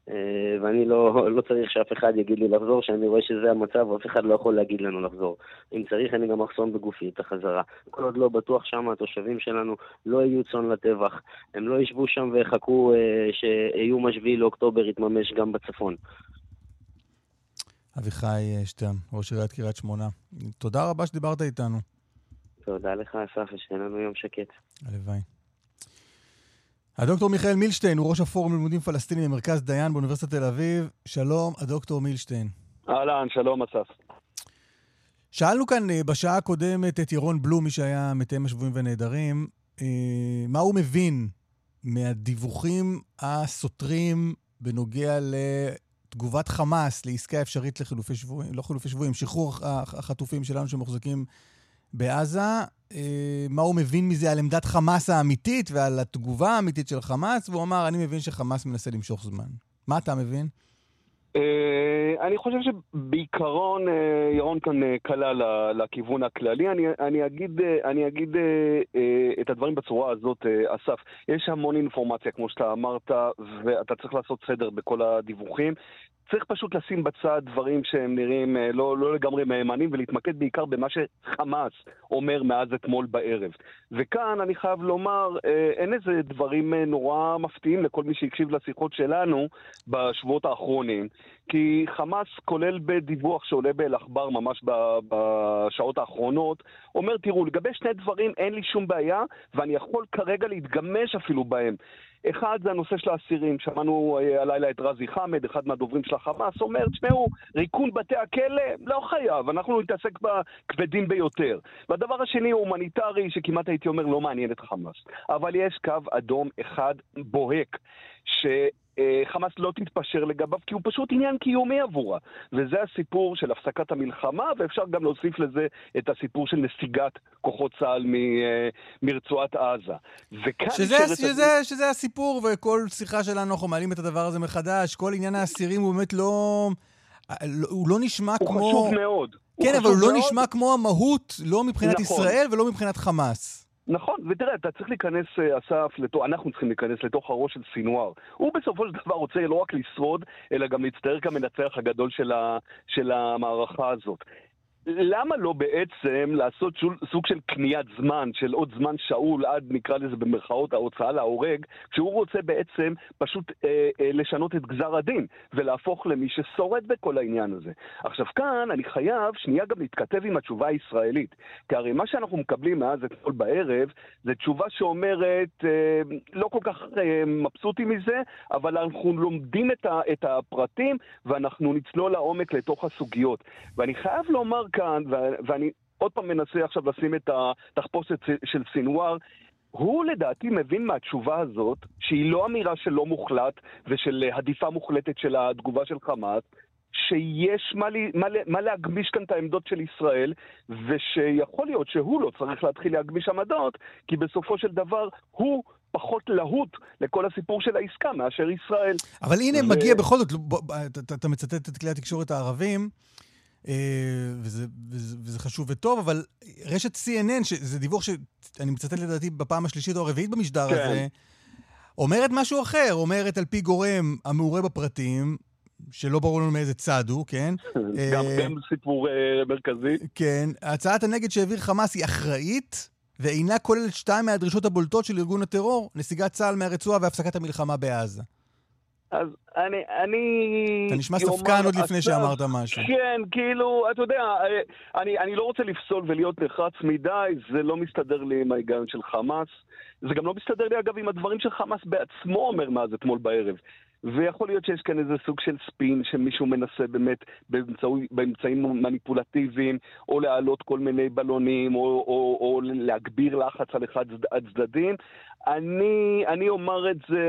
אה, ואני לא, לא צריך שאף אחד יגיד לי לחזור, שאני רואה שזה המצב, ואף אחד לא יכול להגיד לנו לחזור. אם צריך, אני גם אחסום בגופי את החזרה. כל עוד לא בטוח שם, התושבים שלנו לא יהיו צאן לטבח. הם לא ישבו שם ויחכו אה, שאיום השביעי לאוקטובר יתממש גם בצפון. אביחי שטרן, ראש עיריית קריית שמונה. תודה רבה שדיברת איתנו. תודה לך, אסף, ושיהיה לנו יום שקט. הלוואי. הדוקטור מיכאל מילשטיין הוא ראש הפורום ללימודים פלסטינים במרכז דיין באוניברסיטת תל אביב. שלום, הדוקטור מילשטיין. אהלן, שלום אסף. שאלנו כאן אה, בשעה הקודמת את ירון בלום, מי שהיה מתאם השבויים והנעדרים, אה, מה הוא מבין מהדיווחים הסותרים בנוגע לתגובת חמאס לעסקה אפשרית לחילופי שבויים, לא חילופי שבויים, שחרור החטופים שלנו שמוחזקים בעזה, אה, מה הוא מבין מזה על עמדת חמאס האמיתית ועל התגובה האמיתית של חמאס, והוא אמר, אני מבין שחמאס מנסה למשוך זמן. מה אתה מבין? Uh, אני חושב שבעיקרון uh, ירון כאן קלע לכיוון הכללי. אני, אני אגיד, אני אגיד את הדברים בצורה הזאת, אסף. יש המון אינפורמציה, כמו שאתה אמרת, ואתה צריך לעשות סדר בכל הדיווחים. צריך פשוט לשים בצד דברים שהם נראים אה, לא, לא לגמרי מהימנים ולהתמקד בעיקר במה שחמאס אומר מאז אתמול בערב. וכאן אני חייב לומר, אה, אין איזה דברים אה, נורא מפתיעים לכל מי שהקשיב לשיחות שלנו בשבועות האחרונים. כי חמאס, כולל בדיווח שעולה באל-עכבר ממש בשעות האחרונות, אומר, תראו, לגבי שני דברים אין לי שום בעיה, ואני יכול כרגע להתגמש אפילו בהם. אחד זה הנושא של האסירים, שמענו אה, הלילה את רזי חמד, אחד מהדוברים של החמאס, אומר, תשמעו, ריקון בתי הכלא לא חייב, אנחנו נתעסק בכבדים ביותר. והדבר השני הוא הומניטרי, שכמעט הייתי אומר לא מעניין את חמאס. אבל יש קו אדום אחד בוהק, ש... אה, חמאס לא תתפשר לגביו, כי הוא פשוט עניין קיומי עבורה. וזה הסיפור של הפסקת המלחמה, ואפשר גם להוסיף לזה את הסיפור של נסיגת כוחות צה"ל אה, מרצועת עזה. וכאן... שזה, שזה, הד... שזה הסיפור, וכל שיחה שלנו אנחנו מעלים את הדבר הזה מחדש. כל עניין האסירים הוא באמת לא... הוא לא נשמע הוא כמו... הוא חשוב מאוד. כן, אבל הוא לא נשמע כמו המהות, לא מבחינת נכון. ישראל ולא מבחינת חמאס. נכון, ותראה, אתה צריך להיכנס, אה, אסף, לתוך, אנחנו צריכים להיכנס לתוך הראש של סינואר. הוא בסופו של דבר רוצה לא רק לשרוד, אלא גם להצטער כמנצח הגדול של, ה, של המערכה הזאת. למה לא בעצם לעשות סוג של קניית זמן, של עוד זמן שאול עד נקרא לזה במרכאות ההוצאה להורג, כשהוא רוצה בעצם פשוט אה, אה, לשנות את גזר הדין ולהפוך למי ששורד בכל העניין הזה. עכשיו כאן אני חייב שנייה גם להתכתב עם התשובה הישראלית, כי הרי מה שאנחנו מקבלים מאז אתמול בערב זה תשובה שאומרת אה, לא כל כך אה, מבסוטים מזה, אבל אנחנו לומדים את, ה, את הפרטים ואנחנו נצלול לעומק לתוך הסוגיות. ואני חייב לומר כאן, ואני עוד פעם מנסה עכשיו לשים את התחפושת של סינואר, הוא לדעתי מבין מהתשובה הזאת, שהיא לא אמירה של לא מוחלט ושל הדיפה מוחלטת של התגובה של חמאס, שיש מה, לי, מה, מה להגמיש כאן את העמדות של ישראל, ושיכול להיות שהוא לא צריך להתחיל להגמיש עמדות, כי בסופו של דבר הוא פחות להוט לכל הסיפור של העסקה מאשר ישראל. אבל הנה ו... מגיע בכל זאת, אתה, מצטט את כלי התקשורת הערבים, וזה, וזה, וזה חשוב וטוב, אבל רשת CNN, שזה דיווח שאני מצטט לדעתי בפעם השלישית או הרביעית במשדר כן. הזה, אומרת משהו אחר, אומרת על פי גורם המעורה בפרטים, שלא ברור לנו מאיזה צד הוא, כן? גם כן סיפור אה, מרכזי. כן. הצעת הנגד שהעביר חמאס היא אחראית, ואינה כוללת שתיים מהדרישות הבולטות של ארגון הטרור, נסיגת צה"ל מהרצועה והפסקת המלחמה בעזה. אז אני, אני... אתה נשמע ספקן עוד לפני שאמרת משהו. כן, כאילו, אתה יודע, אני, אני לא רוצה לפסול ולהיות נחרץ מדי, זה לא מסתדר לי עם ההיגיון של חמאס. זה גם לא מסתדר לי, אגב, עם הדברים שחמאס בעצמו אומר מאז אתמול בערב. ויכול להיות שיש כאן איזה סוג של ספין שמישהו מנסה באמת באמצעו, באמצעים מניפולטיביים, או להעלות כל מיני בלונים, או, או, או להגביר לחץ על אחד הצדדים. אני, אני אומר את זה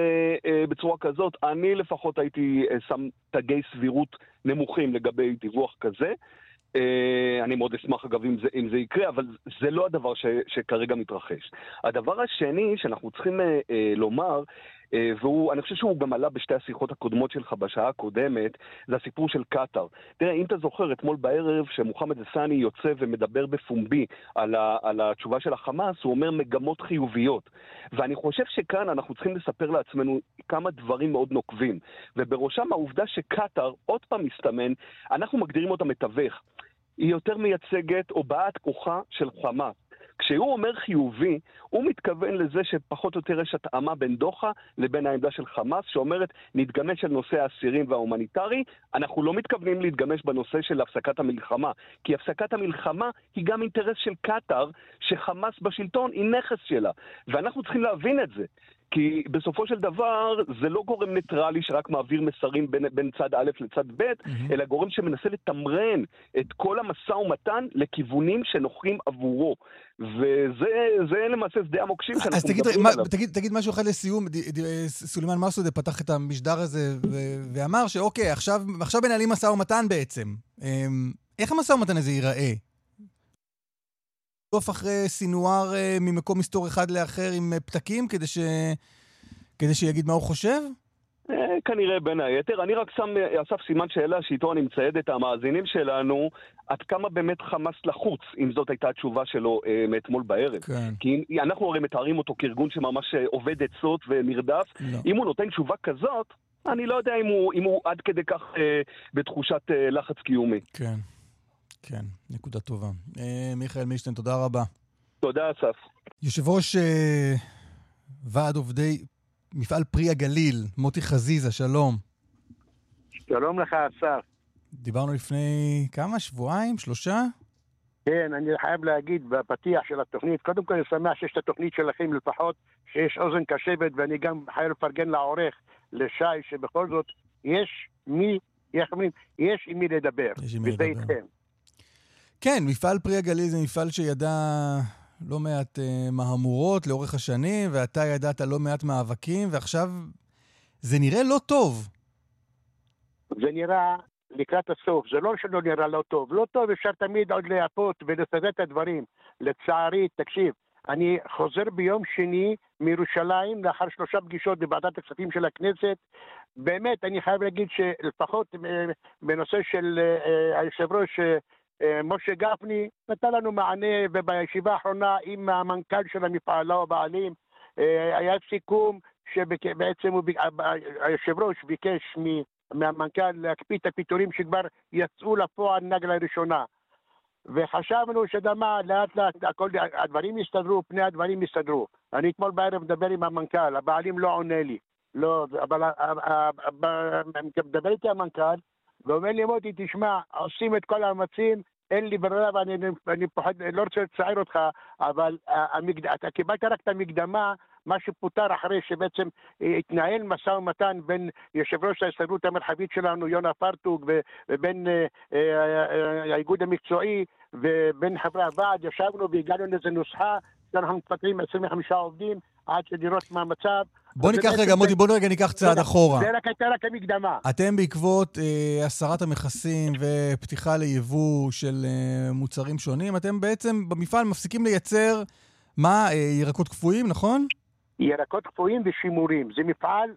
אה, בצורה כזאת, אני לפחות הייתי אה, שם תגי סבירות נמוכים לגבי דיווח כזה. Uh, אני מאוד אשמח אגב אם זה, אם זה יקרה, אבל זה לא הדבר ש, שכרגע מתרחש. הדבר השני שאנחנו צריכים uh, לומר, אה, ואני חושב שהוא גם עלה בשתי השיחות הקודמות שלך בשעה הקודמת, זה הסיפור של קטאר. תראה, אם אתה זוכר, אתמול בערב שמוחמד א-סאני יוצא ומדבר בפומבי על, ה, על התשובה של החמאס, הוא אומר מגמות חיוביות. ואני חושב שכאן אנחנו צריכים לספר לעצמנו כמה דברים מאוד נוקבים. ובראשם העובדה שקטאר, עוד פעם מסתמן, אנחנו מגדירים אותה מתווך. היא יותר מייצגת או באת כוחה של חמאס. כשהוא אומר חיובי, הוא מתכוון לזה שפחות או יותר יש התאמה בין דוחה לבין העמדה של חמאס, שאומרת נתגמש על נושא האסירים וההומניטרי, אנחנו לא מתכוונים להתגמש בנושא של הפסקת המלחמה, כי הפסקת המלחמה היא גם אינטרס של קטאר, שחמאס בשלטון היא נכס שלה, ואנחנו צריכים להבין את זה. כי בסופו של דבר זה לא גורם ניטרלי שרק מעביר מסרים בין, בין צד א' לצד ב', mm-hmm. אלא גורם שמנסה לתמרן את כל המשא ומתן לכיוונים שנוחים עבורו. וזה למעשה שדה המוקשים שאנחנו אז תגיד, מדברים מה, עליו. תגיד, תגיד משהו אחד לסיום. סולימאן מסוודה פתח את המשדר הזה ו- ואמר שאוקיי, עכשיו, עכשיו מנהלים משא ומתן בעצם. אמ, איך המשא ומתן הזה ייראה? לרדוף אחרי סינואר אה, ממקום מסתור אחד לאחר עם אה, פתקים כדי, ש... כדי שיגיד מה הוא חושב? אה, כנראה בין היתר. אני רק שם, אסף סימן שאלה שאיתו אני מצייד את המאזינים שלנו, עד כמה באמת חמאס לחוץ, אם זאת הייתה התשובה שלו אה, מאתמול בערב. כן. כי אנחנו הרי מתארים אותו כארגון שממש עובד עצות ומרדף. לא. אם הוא נותן תשובה כזאת, אני לא יודע אם הוא, אם הוא עד כדי כך אה, בתחושת אה, לחץ קיומי. כן, כן, נקודה טובה. אה, מיכאל מישטיין, תודה רבה. תודה, אסף. יושב ראש אה, ועד עובדי מפעל פרי הגליל, מוטי חזיזה, שלום. שלום לך, אסף. דיברנו לפני כמה? שבועיים? שלושה? כן, אני חייב להגיד בפתיח של התוכנית, קודם כל אני שמח שיש את התוכנית שלכם לפחות, שיש אוזן קשבת, ואני גם חייב לפרגן לעורך, לשי, שבכל זאת יש מי, איך אומרים, יש עם מי לדבר. יש עם מי לדבר. איתכם. כן, מפעל פרי הגליל זה מפעל שידע לא מעט uh, מהמורות לאורך השנים, ואתה ידעת לא מעט מאבקים, ועכשיו זה נראה לא טוב. זה נראה לקראת הסוף, זה לא שלא נראה לא טוב, לא טוב אפשר תמיד עוד לייפות ולסדר את הדברים. לצערי, תקשיב, אני חוזר ביום שני מירושלים לאחר שלושה פגישות בוועדת הכספים של הכנסת. באמת, אני חייב להגיד שלפחות אה, בנושא של אה, אה, אה, משה גפני, נתן לנו מענה, ובישיבה האחרונה עם המנכ"ל של המפעל, לא הבעלים, אה, היה סיכום שבעצם היושב ראש ביקש. מהמנכ"ל להקפיא את הפיטורים שכבר יצאו לפועל נגלה ראשונה. וחשבנו שאתה מה, לאט לאט הכל, הדברים יסתדרו, פני הדברים יסתדרו. אני אתמול בערב מדבר עם המנכ"ל, הבעלים לא עונה לי. לא, אבל מדבר איתי המנכ"ל, ואומר לי, מוטי, תשמע, עושים את כל המאמצים, אין לי ברירה ואני אני פוחד, לא רוצה לצער אותך, אבל ה- המקד... אתה קיבלת רק את המקדמה, מה שפוטר אחרי שבעצם אה, התנהל משא ומתן בין יושב ראש ההסתדרות המרחבית שלנו, יונה פרטוג, ובין אה, אה, אה, האיגוד המקצועי, ובין חברי הוועד, ישבנו והגענו לאיזו נוסחה, שאנחנו מפטרים 25 עובדים עד לראות מה המצב. בוא ניקח רגע, מוטי, בוא רגע ניקח צעד זה- אחורה. זה רק הייתה רק המקדמה. אתם בעקבות אה, הסרת המכסים ופתיחה ליבוא של אה, מוצרים שונים, אתם בעצם במפעל מפסיקים לייצר, מה, אה, ירקות קפואים, נכון? ירקות קפואים ושימורים. זה מפעל,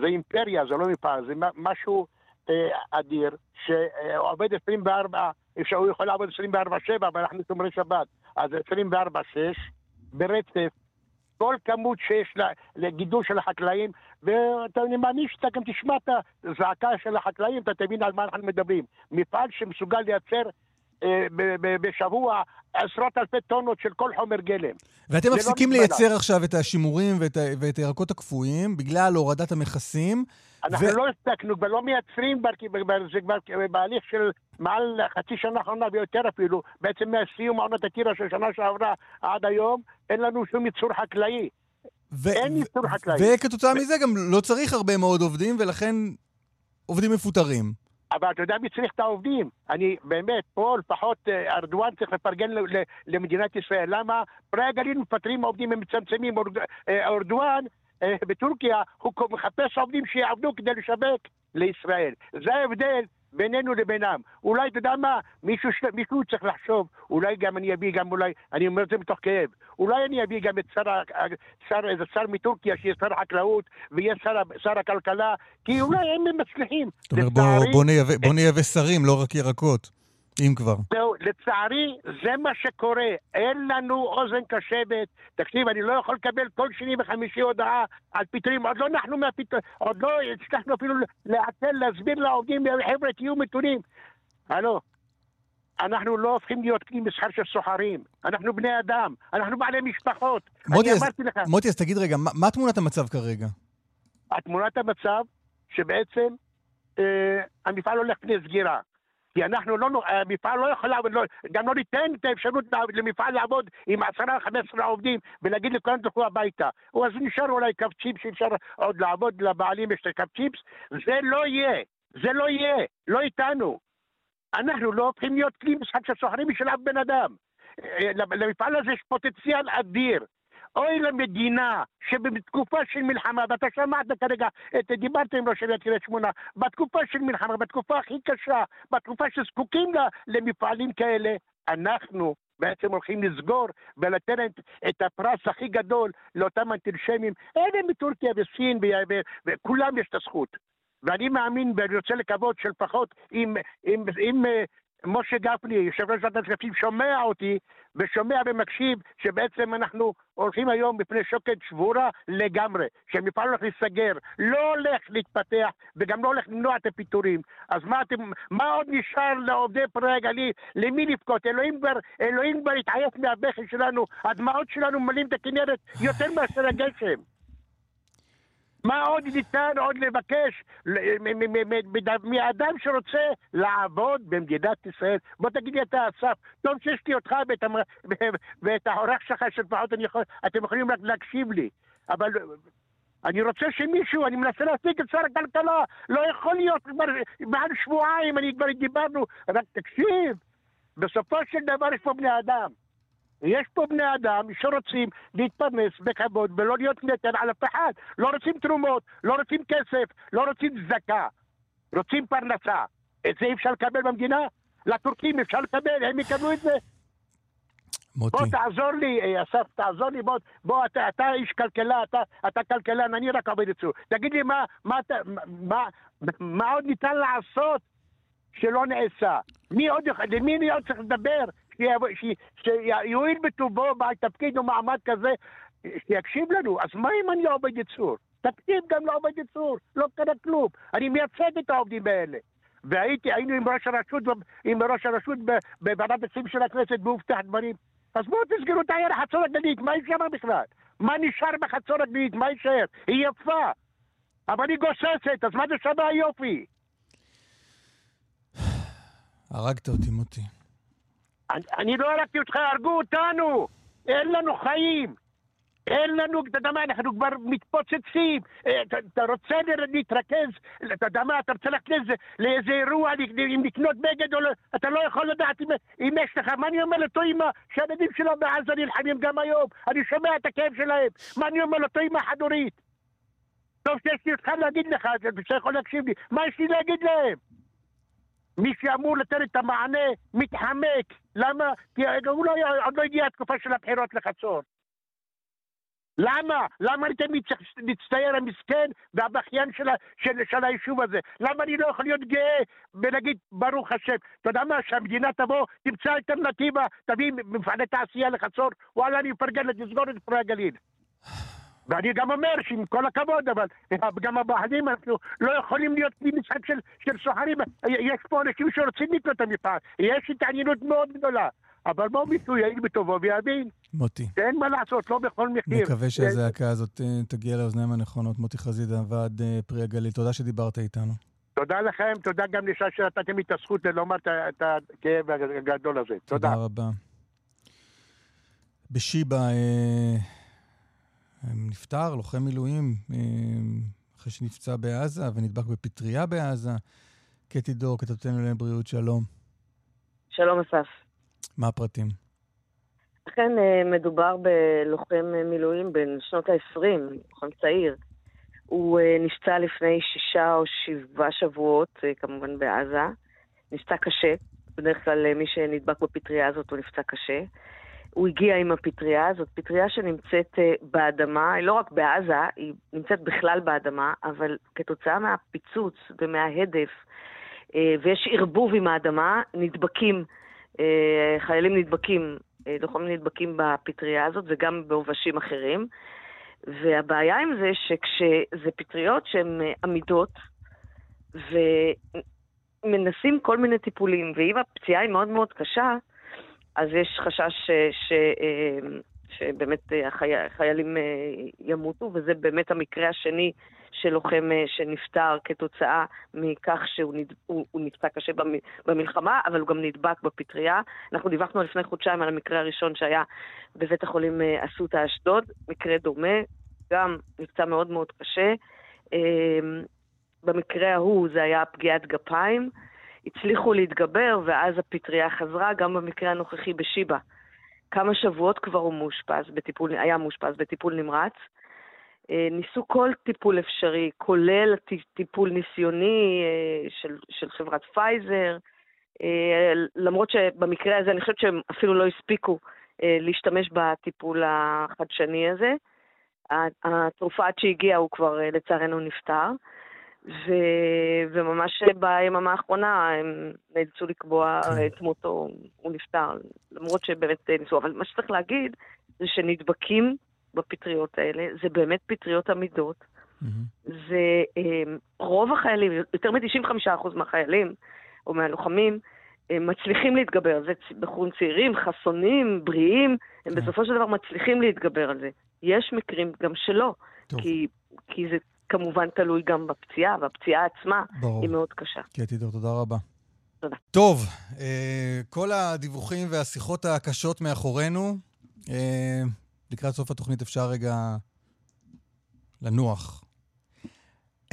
זה אימפריה, זה לא מפעל, זה משהו אה, אדיר, שעובד 24, אפשר, הוא יכול לעבוד 24-7, אבל אנחנו שומרי שבת, אז 24-6, ברצף. כל כמות שיש לגידול של החקלאים, ואני מאמין שאתה גם תשמע את הזעקה של החקלאים, אתה תבין על מה אנחנו מדברים. מפעל שמסוגל לייצר אה, בשבוע עשרות אלפי טונות של כל חומר גלם. ואתם לא מפסיקים מגבלה. לייצר עכשיו את השימורים ואת הירקות הקפואים בגלל הורדת המכסים. אנחנו ו- לא הספקנו כבר לא מייצרים, זה כבר בהליך של מעל חצי שנה האחרונה ויותר אפילו, בעצם מסיום עונת הטירה של שנה שעברה עד היום, אין לנו שום ייצור חקלאי. ו- אין ייצור חקלאי. וכתוצאה מזה גם לא צריך הרבה מאוד עובדים, ולכן עובדים מפוטרים. אבל אתה יודע מי צריך את העובדים? אני באמת, פה לפחות אה, ארדואן צריך לפרגן ל- ל- למדינת ישראל. למה? פרי הגליל מפטרים עובדים, הם מצמצמים. אה, ארדואן בטורקיה, הוא מחפש עובדים שיעבדו כדי לשווק לישראל. זה ההבדל בינינו לבינם. אולי, אתה יודע מה, מישהו. מישהו צריך לחשוב, אולי גם אני אביא גם אולי, אני אומר את זה מתוך כאב, אולי אני אביא גם את שר, שר, איזה שר מטורקיה שיהיה שר החקלאות ויהיה שר, שר הכלכלה, כי אולי הם מצליחים. זאת אומרת, בוא, בוא, נייבא, בוא נייבא שרים, לא רק ירקות, אם כבר. זהו, לצערי, זה מה שקורה. אין לנו אוזן קשבת. תקשיב, אני לא יכול לקבל כל שני וחמישי הודעה על פיטורים. עוד לא נחנו מהפיטורים, עוד לא הצלחנו אפילו לעצל, להסביר לעובדים, חבר'ה, תהיו מתונים. הלו, אנחנו לא הופכים להיות כלי מסחר של סוחרים. אנחנו בני אדם, אנחנו בעלי משפחות. מוטי, אני אז, אמרתי לך, מוטי, אז תגיד רגע, מה, מה תמונת המצב כרגע? התמונת המצב שבעצם אה, המפעל הולך לפני סגירה. כי אנחנו לא, המפעל לא יכול לעבוד, לא, גם לא ניתן את האפשרות למפעל לעבוד עם עשרה, חמש עשרה עובדים ולהגיד לכולם תלכו הביתה. או אז נשאר אולי קו צ'יפס שאפשר עוד לעבוד, לבעלים יש הקו צ'יפס. זה לא יהיה, זה לא יהיה, לא איתנו. אנחנו לא הופכים להיות כלי משחק של סוחרים בשביל אף בן אדם. אה, למפעל הזה יש פוטנציאל אדיר. אוי למדינה שבתקופה של מלחמה, ואתה שמעת כרגע, את, דיברת עם ראש עיריית קריית שמונה, בתקופה של מלחמה, בתקופה הכי קשה, בתקופה שזקוקים לה, למפעלים כאלה, אנחנו בעצם הולכים לסגור ולתת את, הפרס הכי גדול לאותם אנטישמים, אלה מטורקיה וסין וכולם יש את הזכות. ואני מאמין ואני רוצה לקוות שלפחות אם, אם, אם, אה, משה גפני, יושב ראש ועדת הכספים, שומע אותי ושומע ומקשיב שבעצם אנחנו הולכים היום בפני שוקת שבורה לגמרי, שהמפעל הולך להיסגר, לא הולך להתפתח וגם לא הולך למנוע את הפיטורים. אז מה אתם, מה עוד נשאר לעובדי פרי הגליל? למי לבכות? אלוהים כבר, אלוהים כבר התעייף מהבכי שלנו, הדמעות שלנו ממלאים את הכנרת יותר מאשר הגשם. מה עוד ניתן עוד לבקש מאדם שרוצה לעבוד במדינת ישראל? בוא תגיד לי אתה, אסף, טוב שיש לי אותך ואת העורך שלך שלפחות אתם יכולים רק להקשיב לי, אבל אני רוצה שמישהו, אני מנסה להשיג את שר הכלכלה, לא יכול להיות כבר מעל שבועיים, אני כבר דיברנו, רק תקשיב, בסופו של דבר יש פה בני אדם. יש פה בני אדם שרוצים להתפרנס בכבוד ולא להיות נטל על אף אחד. לא רוצים תרומות, לא רוצים כסף, לא רוצים צדקה. רוצים פרנסה. את זה אפשר לקבל במדינה? לטורקים אפשר לקבל, הם יקבלו את זה. מוטי. בוא תעזור לי, אה, אסף, תעזור לי, בוא, בוא אתה, אתה איש כלכלה, אתה, אתה כלכלן, אני רק עובד אצלו. תגיד לי מה, מה, מה, מה, מה עוד ניתן לעשות שלא נעשה? מי עוד, למי אני עוד צריך לדבר? שיואיל בטובו בעל תפקיד או מעמד כזה, שיקשיב לנו. אז מה אם אני לא עובד ייצור? תקציב גם לא עובד ייצור, לא קרה כלום. אני מייצג את העובדים האלה. והייתי, היינו עם ראש הרשות, עם ראש הרשות בוועדת הכספים של הכנסת והובטח דברים. אז בואו תסגרו את העיר החצור הגלילית, מה יישאר בכלל? מה נשאר בחצור הגלילית? מה יישאר? היא יפה, אבל היא גוססת, אז מה זה שווה היופי? הרגת אותי, מוטי. אני, לא הרגתי אותך, הרגו אותנו! אין לנו חיים! אין לנו, אתה יודע מה, אנחנו כבר מתפוצצים. אה, אתה, רוצה להתרכז, אתה יודע מה, אתה רוצה ללכת לאיזה, אירוע, אם לקנות בגד או לא, אתה לא יכול לדעת אם, יש לך. מה אני אומר לאותו אימא שהילדים שלו בעזה נלחמים גם היום? אני שומע את הכאב שלהם. מה אני אומר לאותו אימא חד-הורית? טוב שיש לי אותך להגיד לך, אתה יכול להקשיב לי. מה יש לי להגיד להם? מי שאמור לתת את המענה מתחמק. למה? כי הוא לא, עוד לא הגיעה התקופה של הבחירות לחצור. למה? למה אני תמיד צריך להצטייר המסכן והבכיין של, של, של היישוב הזה? למה אני לא יכול להיות גאה ולהגיד ברוך השם? אתה יודע מה? שהמדינה תבוא, תמצא אלטרנטיבה, תביא מפעלי תעשייה לחצור, וואלה אני מפרגן לסגור את פרי הגליל. ואני גם אומר שעם כל הכבוד, אבל גם הבעלים, לא יכולים להיות משחק של, של סוחרים. יש פה אנשים שרוצים לקנות את המפעל, יש התעניינות מאוד גדולה. אבל בואו מישהו יעיל בטובו ויבין. מוטי. שאין מה לעשות, לא בכל מחיר. מקווה שהזעקה הזאת אה, תגיע לאוזניים הנכונות. מוטי חזידה, ועד אה, פרי הגליל. תודה שדיברת איתנו. תודה לכם, תודה גם לשעה שנתתם לי את הזכות לומר את הכאב הגדול הזה. תודה. תודה רבה. בשיבא, אה, נפטר, לוחם מילואים, אה, אחרי שנפצע בעזה ונדבק בפטריה בעזה. קטי דור, כתבתנו להם בריאות, שלום. שלום אסף. מה הפרטים? אכן אה, מדובר בלוחם מילואים בן שנות ה-20, לוחם צעיר. הוא אה, נפצע לפני שישה או שבעה שבועות, כמובן בעזה. נפצע קשה. בדרך כלל מי שנדבק בפטריה הזאת הוא נפצע קשה. הוא הגיע עם הפטריה, זאת פטריה שנמצאת uh, באדמה, היא לא רק בעזה, היא נמצאת בכלל באדמה, אבל כתוצאה מהפיצוץ ומההדף, uh, ויש ערבוב עם האדמה, נדבקים, uh, חיילים נדבקים, לוחמים נדבקים בפטריה הזאת וגם בעובשים אחרים. והבעיה עם זה שכשזה פטריות שהן עמידות, ומנסים כל מיני טיפולים, ואם הפציעה היא מאוד מאוד קשה, אז יש חשש ש, אה, שבאמת אה, החיילים אה, ימותו, וזה באמת המקרה השני של לוחם שנפטר כתוצאה מכך שהוא נד... הוא, הוא נפצע קשה במלחמה, אבל הוא גם נדבק בפטריה. אנחנו דיווחנו לפני חודשיים על המקרה הראשון שהיה בבית החולים אסותא אשדוד, מקרה דומה, גם נפצע מאוד מאוד קשה. במקרה ההוא זה היה פגיעת גפיים. הצליחו להתגבר, ואז הפטריה חזרה, גם במקרה הנוכחי בשיבא. כמה שבועות כבר הוא מאושפז בטיפול, היה מאושפז בטיפול נמרץ. אה, ניסו כל טיפול אפשרי, כולל טיפול ניסיוני אה, של, של חברת פייזר, אה, למרות שבמקרה הזה אני חושבת שהם אפילו לא הספיקו להשתמש בטיפול החדשני הזה. התרופה עד שהגיעה הוא כבר לצערנו נפטר. ו... וממש ביממה האחרונה הם נאלצו לקבוע כן. את מותו, הוא נפטר, למרות שבאמת ניסו. אבל מה שצריך להגיד זה שנדבקים בפטריות האלה, זה באמת פטריות עמידות. Mm-hmm. זה um, רוב החיילים, יותר מ-95% מהחיילים או מהלוחמים, הם מצליחים להתגבר. זה בחורים צעירים, חסונים, בריאים, הם כן. בסופו של דבר מצליחים להתגבר על זה. יש מקרים גם שלא, כי, כי זה כמובן תלוי גם בפציעה, והפציעה עצמה ברור. היא מאוד קשה. קטי דור, תודה רבה. תודה. טוב, אה, כל הדיווחים והשיחות הקשות מאחורינו. אה, לקראת סוף התוכנית אפשר רגע לנוח.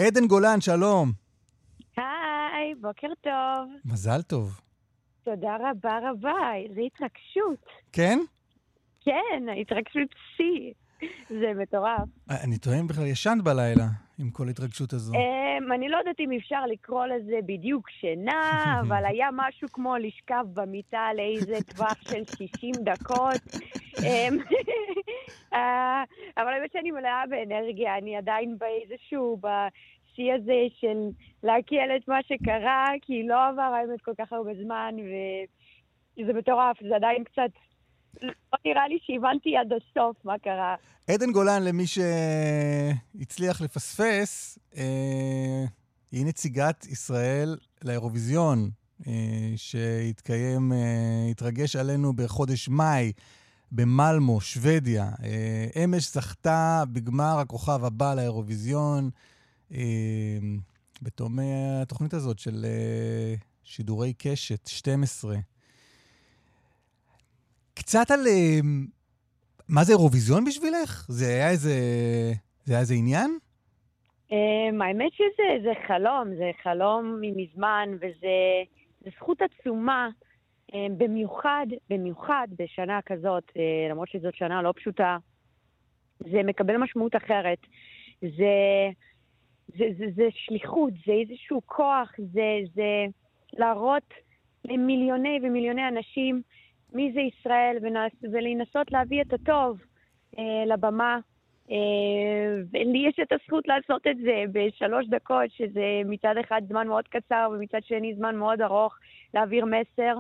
עדן גולן, שלום. היי, בוקר טוב. מזל טוב. תודה רבה רבה, איזו התרגשות. כן? כן, התרגשות שיא. זה מטורף. אני טועה אם בכלל ישנת בלילה עם כל ההתרגשות הזו. Um, אני לא יודעת אם אפשר לקרוא לזה בדיוק שינה, אבל היה משהו כמו לשכב במיטה לאיזה טווח של 60 דקות. אמ, אה, אבל האמת שאני מלאה באנרגיה, אני עדיין באיזשהו, בשיא הזה של להקל את מה שקרה, כי לא עבר האמת כל כך הרבה זמן, וזה מטורף, זה עדיין קצת לא נראה לי שהבנתי עד הסוף מה קרה. עדן גולן, למי שהצליח לפספס, אה, היא נציגת ישראל לאירוויזיון, אה, שהתקיים, אה, התרגש עלינו בחודש מאי. במלמו, שוודיה. אה, אמש זכתה בגמר הכוכב הבא לאירוויזיון, אה, בתום אה, התוכנית הזאת של שידורי קשת, 12. קצת על... אה, מה זה אירוויזיון בשבילך? זה היה איזה... זה היה איזה עניין? Um, האמת שזה זה חלום, זה חלום מזמן, וזה זכות עצומה, um, במיוחד, במיוחד בשנה כזאת, uh, למרות שזאת שנה לא פשוטה, זה מקבל משמעות אחרת. זה, זה, זה, זה שליחות, זה איזשהו כוח, זה, זה להראות למיליוני ומיליוני אנשים מי זה ישראל ולנסות להביא את הטוב אה, לבמה. אה, ולי יש את הזכות לעשות את זה בשלוש דקות, שזה מצד אחד זמן מאוד קצר ומצד שני זמן מאוד ארוך, להעביר מסר.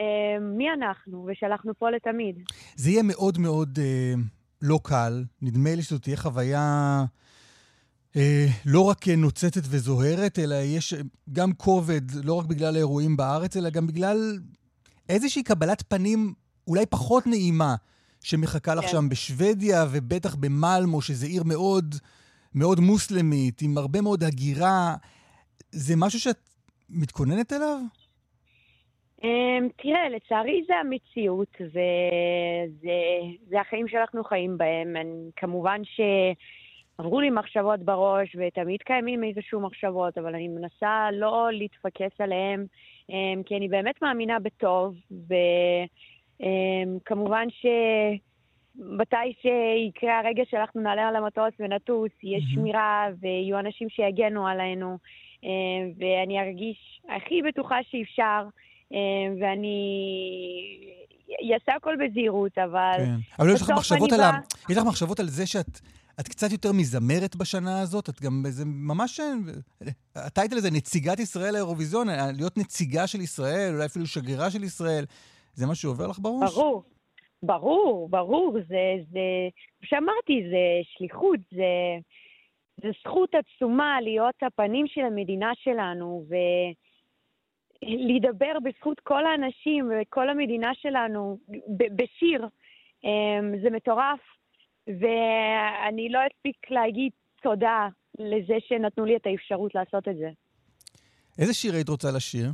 אה, מי אנחנו ושאנחנו פה לתמיד. זה יהיה מאוד מאוד אה, לא קל. נדמה לי שזאת תהיה חוויה... אה, לא רק נוצצת וזוהרת, אלא יש גם כובד, לא רק בגלל האירועים בארץ, אלא גם בגלל איזושהי קבלת פנים אולי פחות נעימה שמחכה לך כן. שם בשוודיה, ובטח במלמו, שזו עיר מאוד, מאוד מוסלמית, עם הרבה מאוד הגירה. זה משהו שאת מתכוננת אליו? Um, תראה, לצערי זה המציאות, וזה החיים שאנחנו חיים בהם. אני, כמובן שעברו לי מחשבות בראש, ותמיד קיימים איזשהו מחשבות, אבל אני מנסה לא להתפקס עליהם. אמ, כי אני באמת מאמינה בטוב, וכמובן ש... מתי שיקרה הרגע שאנחנו נעלה על המטוס ונטוס, יש mm-hmm. שמירה ויהיו אנשים שיגנו עלינו, אמ, ואני ארגיש הכי בטוחה שאפשר, אמ, ואני אעשה הכל בזהירות, אבל... כן. אבל יש לך מחשבות, על, בא... ה... יש לך מחשבות על זה שאת את קצת יותר מזמרת בשנה הזאת, את גם, זה ממש, הטייטל הזה, נציגת ישראל לאירוויזיון, להיות נציגה של ישראל, אולי אפילו שגרירה של ישראל, זה מה שעובר לך בראש? ברור, ברור, ברור, זה, זה, כמו שאמרתי, זה שליחות, זה, זה זכות עצומה להיות הפנים של המדינה שלנו, ולדבר בזכות כל האנשים וכל המדינה שלנו בשיר. אמ, זה מטורף. ואני לא אספיק להגיד תודה לזה שנתנו לי את האפשרות לעשות את זה. איזה שיר היית רוצה לשיר?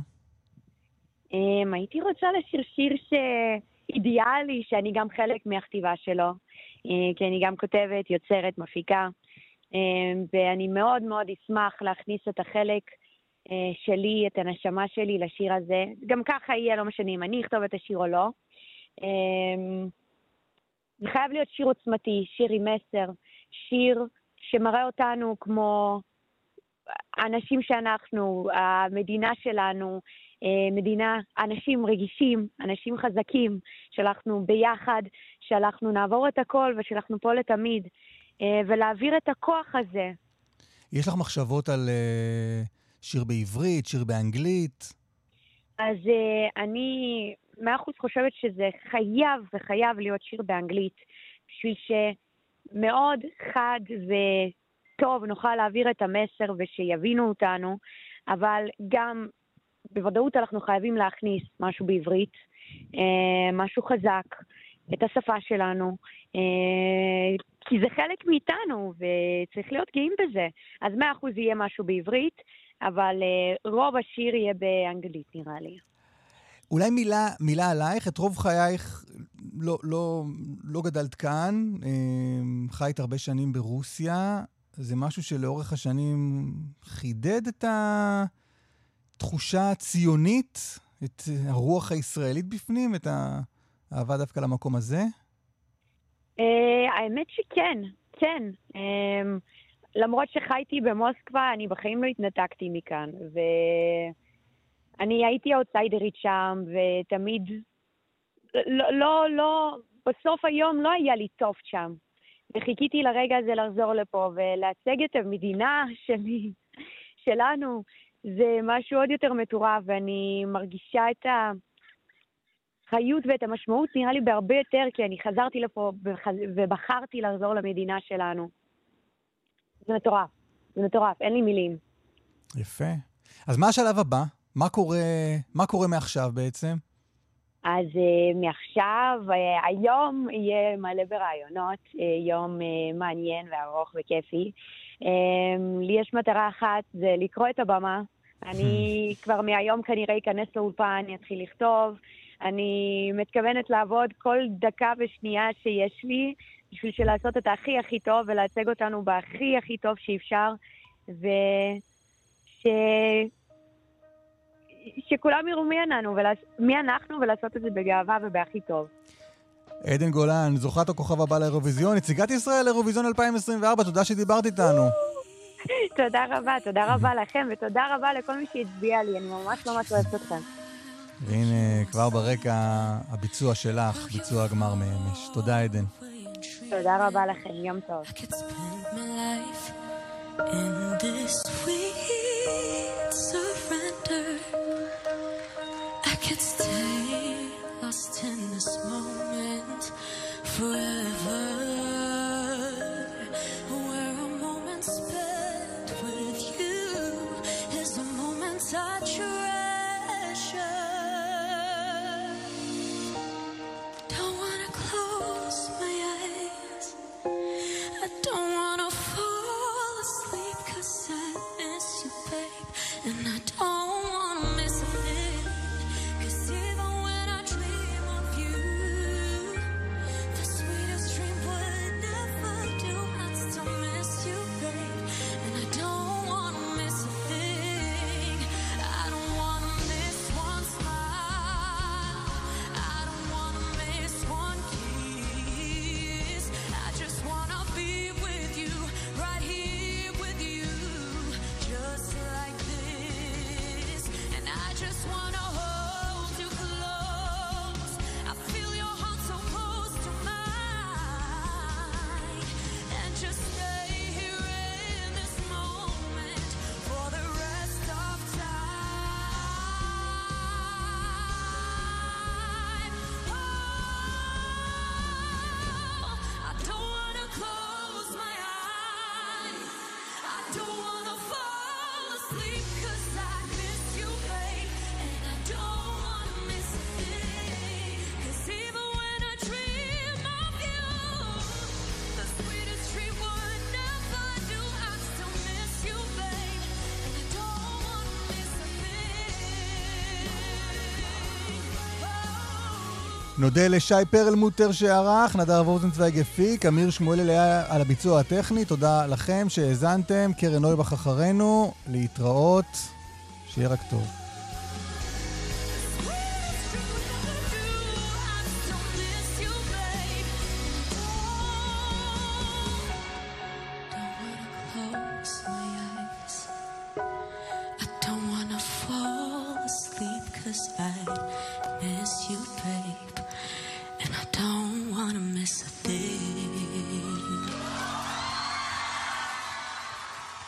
Um, הייתי רוצה לשיר שיר שאידיאלי, שאני גם חלק מהכתיבה שלו, uh, כי אני גם כותבת, יוצרת, מפיקה, um, ואני מאוד מאוד אשמח להכניס את החלק uh, שלי, את הנשמה שלי לשיר הזה. גם ככה יהיה, לא משנה אם אני אכתוב את השיר או לא. זה חייב להיות שיר עוצמתי, שיר עם מסר, שיר שמראה אותנו כמו האנשים שאנחנו, המדינה שלנו, אה, מדינה, אנשים רגישים, אנשים חזקים, שאנחנו ביחד, שאנחנו נעבור את הכל ושאנחנו פה לתמיד, אה, ולהעביר את הכוח הזה. יש לך מחשבות על uh, שיר בעברית, שיר באנגלית? אז אני מאה אחוז חושבת שזה חייב וחייב להיות שיר באנגלית, בשביל שמאוד חד וטוב נוכל להעביר את המסר ושיבינו אותנו, אבל גם בוודאות אנחנו חייבים להכניס משהו בעברית, uh, משהו חזק, את השפה שלנו, uh, כי זה חלק מאיתנו וצריך להיות גאים בזה. אז מאה אחוז יהיה משהו בעברית, אבל uh, רוב השיר יהיה באנגלית נראה לי. אולי מילה, מילה עלייך, את רוב חייך לא, לא, לא גדלת כאן, חיית הרבה שנים ברוסיה. זה משהו שלאורך השנים חידד את התחושה הציונית, את הרוח הישראלית בפנים, את האהבה דווקא למקום הזה? Uh, האמת שכן, כן. Um, למרות שחייתי במוסקבה, אני בחיים לא התנתקתי מכאן. ואני הייתי אאוטסיידרית שם, ותמיד... לא, לא, לא, בסוף היום לא היה לי טוב שם. וחיכיתי לרגע הזה לחזור לפה ולייצג את המדינה שלי, שלנו. זה משהו עוד יותר מטורף, ואני מרגישה את. החיות ואת המשמעות נראה לי בהרבה יותר, כי אני חזרתי לפה ובחרתי לחזור למדינה שלנו. זה מטורף, זה מטורף, אין לי מילים. יפה. אז מה השלב הבא? מה קורה, מה קורה מעכשיו בעצם? אז uh, מעכשיו, uh, היום יהיה מלא ברעיונות, uh, יום uh, מעניין וארוך וכיפי. Uh, לי יש מטרה אחת, זה לקרוא את הבמה. אני כבר מהיום כנראה אכנס לאולפן, אתחיל לכתוב. אני מתכוונת לעבוד כל דקה ושנייה שיש לי בשביל לעשות את הכי הכי טוב ולייצג אותנו בהכי הכי טוב שאפשר, וש... שכולם יראו מי אנחנו, ולעש... מי אנחנו ולעשות את זה בגאווה ובהכי טוב. עדן גולן, זוכת הכוכב הבא לאירוויזיון, נציגת ישראל לאירוויזיון 2024, תודה שדיברת איתנו. תודה רבה, תודה רבה לכם, ותודה רבה לכל מי שהצביע לי, אני ממש ממש אוהבת אתכם. והנה, כבר ברקע הביצוע שלך, ביצוע הגמר מאמש. תודה, עדן. תודה רבה לכם, יום טוב. together I could stay lost in this moment forever. נודה לשי פרלמוטר שערך, נדב רוזנצוויג הפיק, אמיר שמואל היה על הביצוע הטכני, תודה לכם שהאזנתם, קרן נויבך אחרינו, להתראות, שיהיה רק טוב.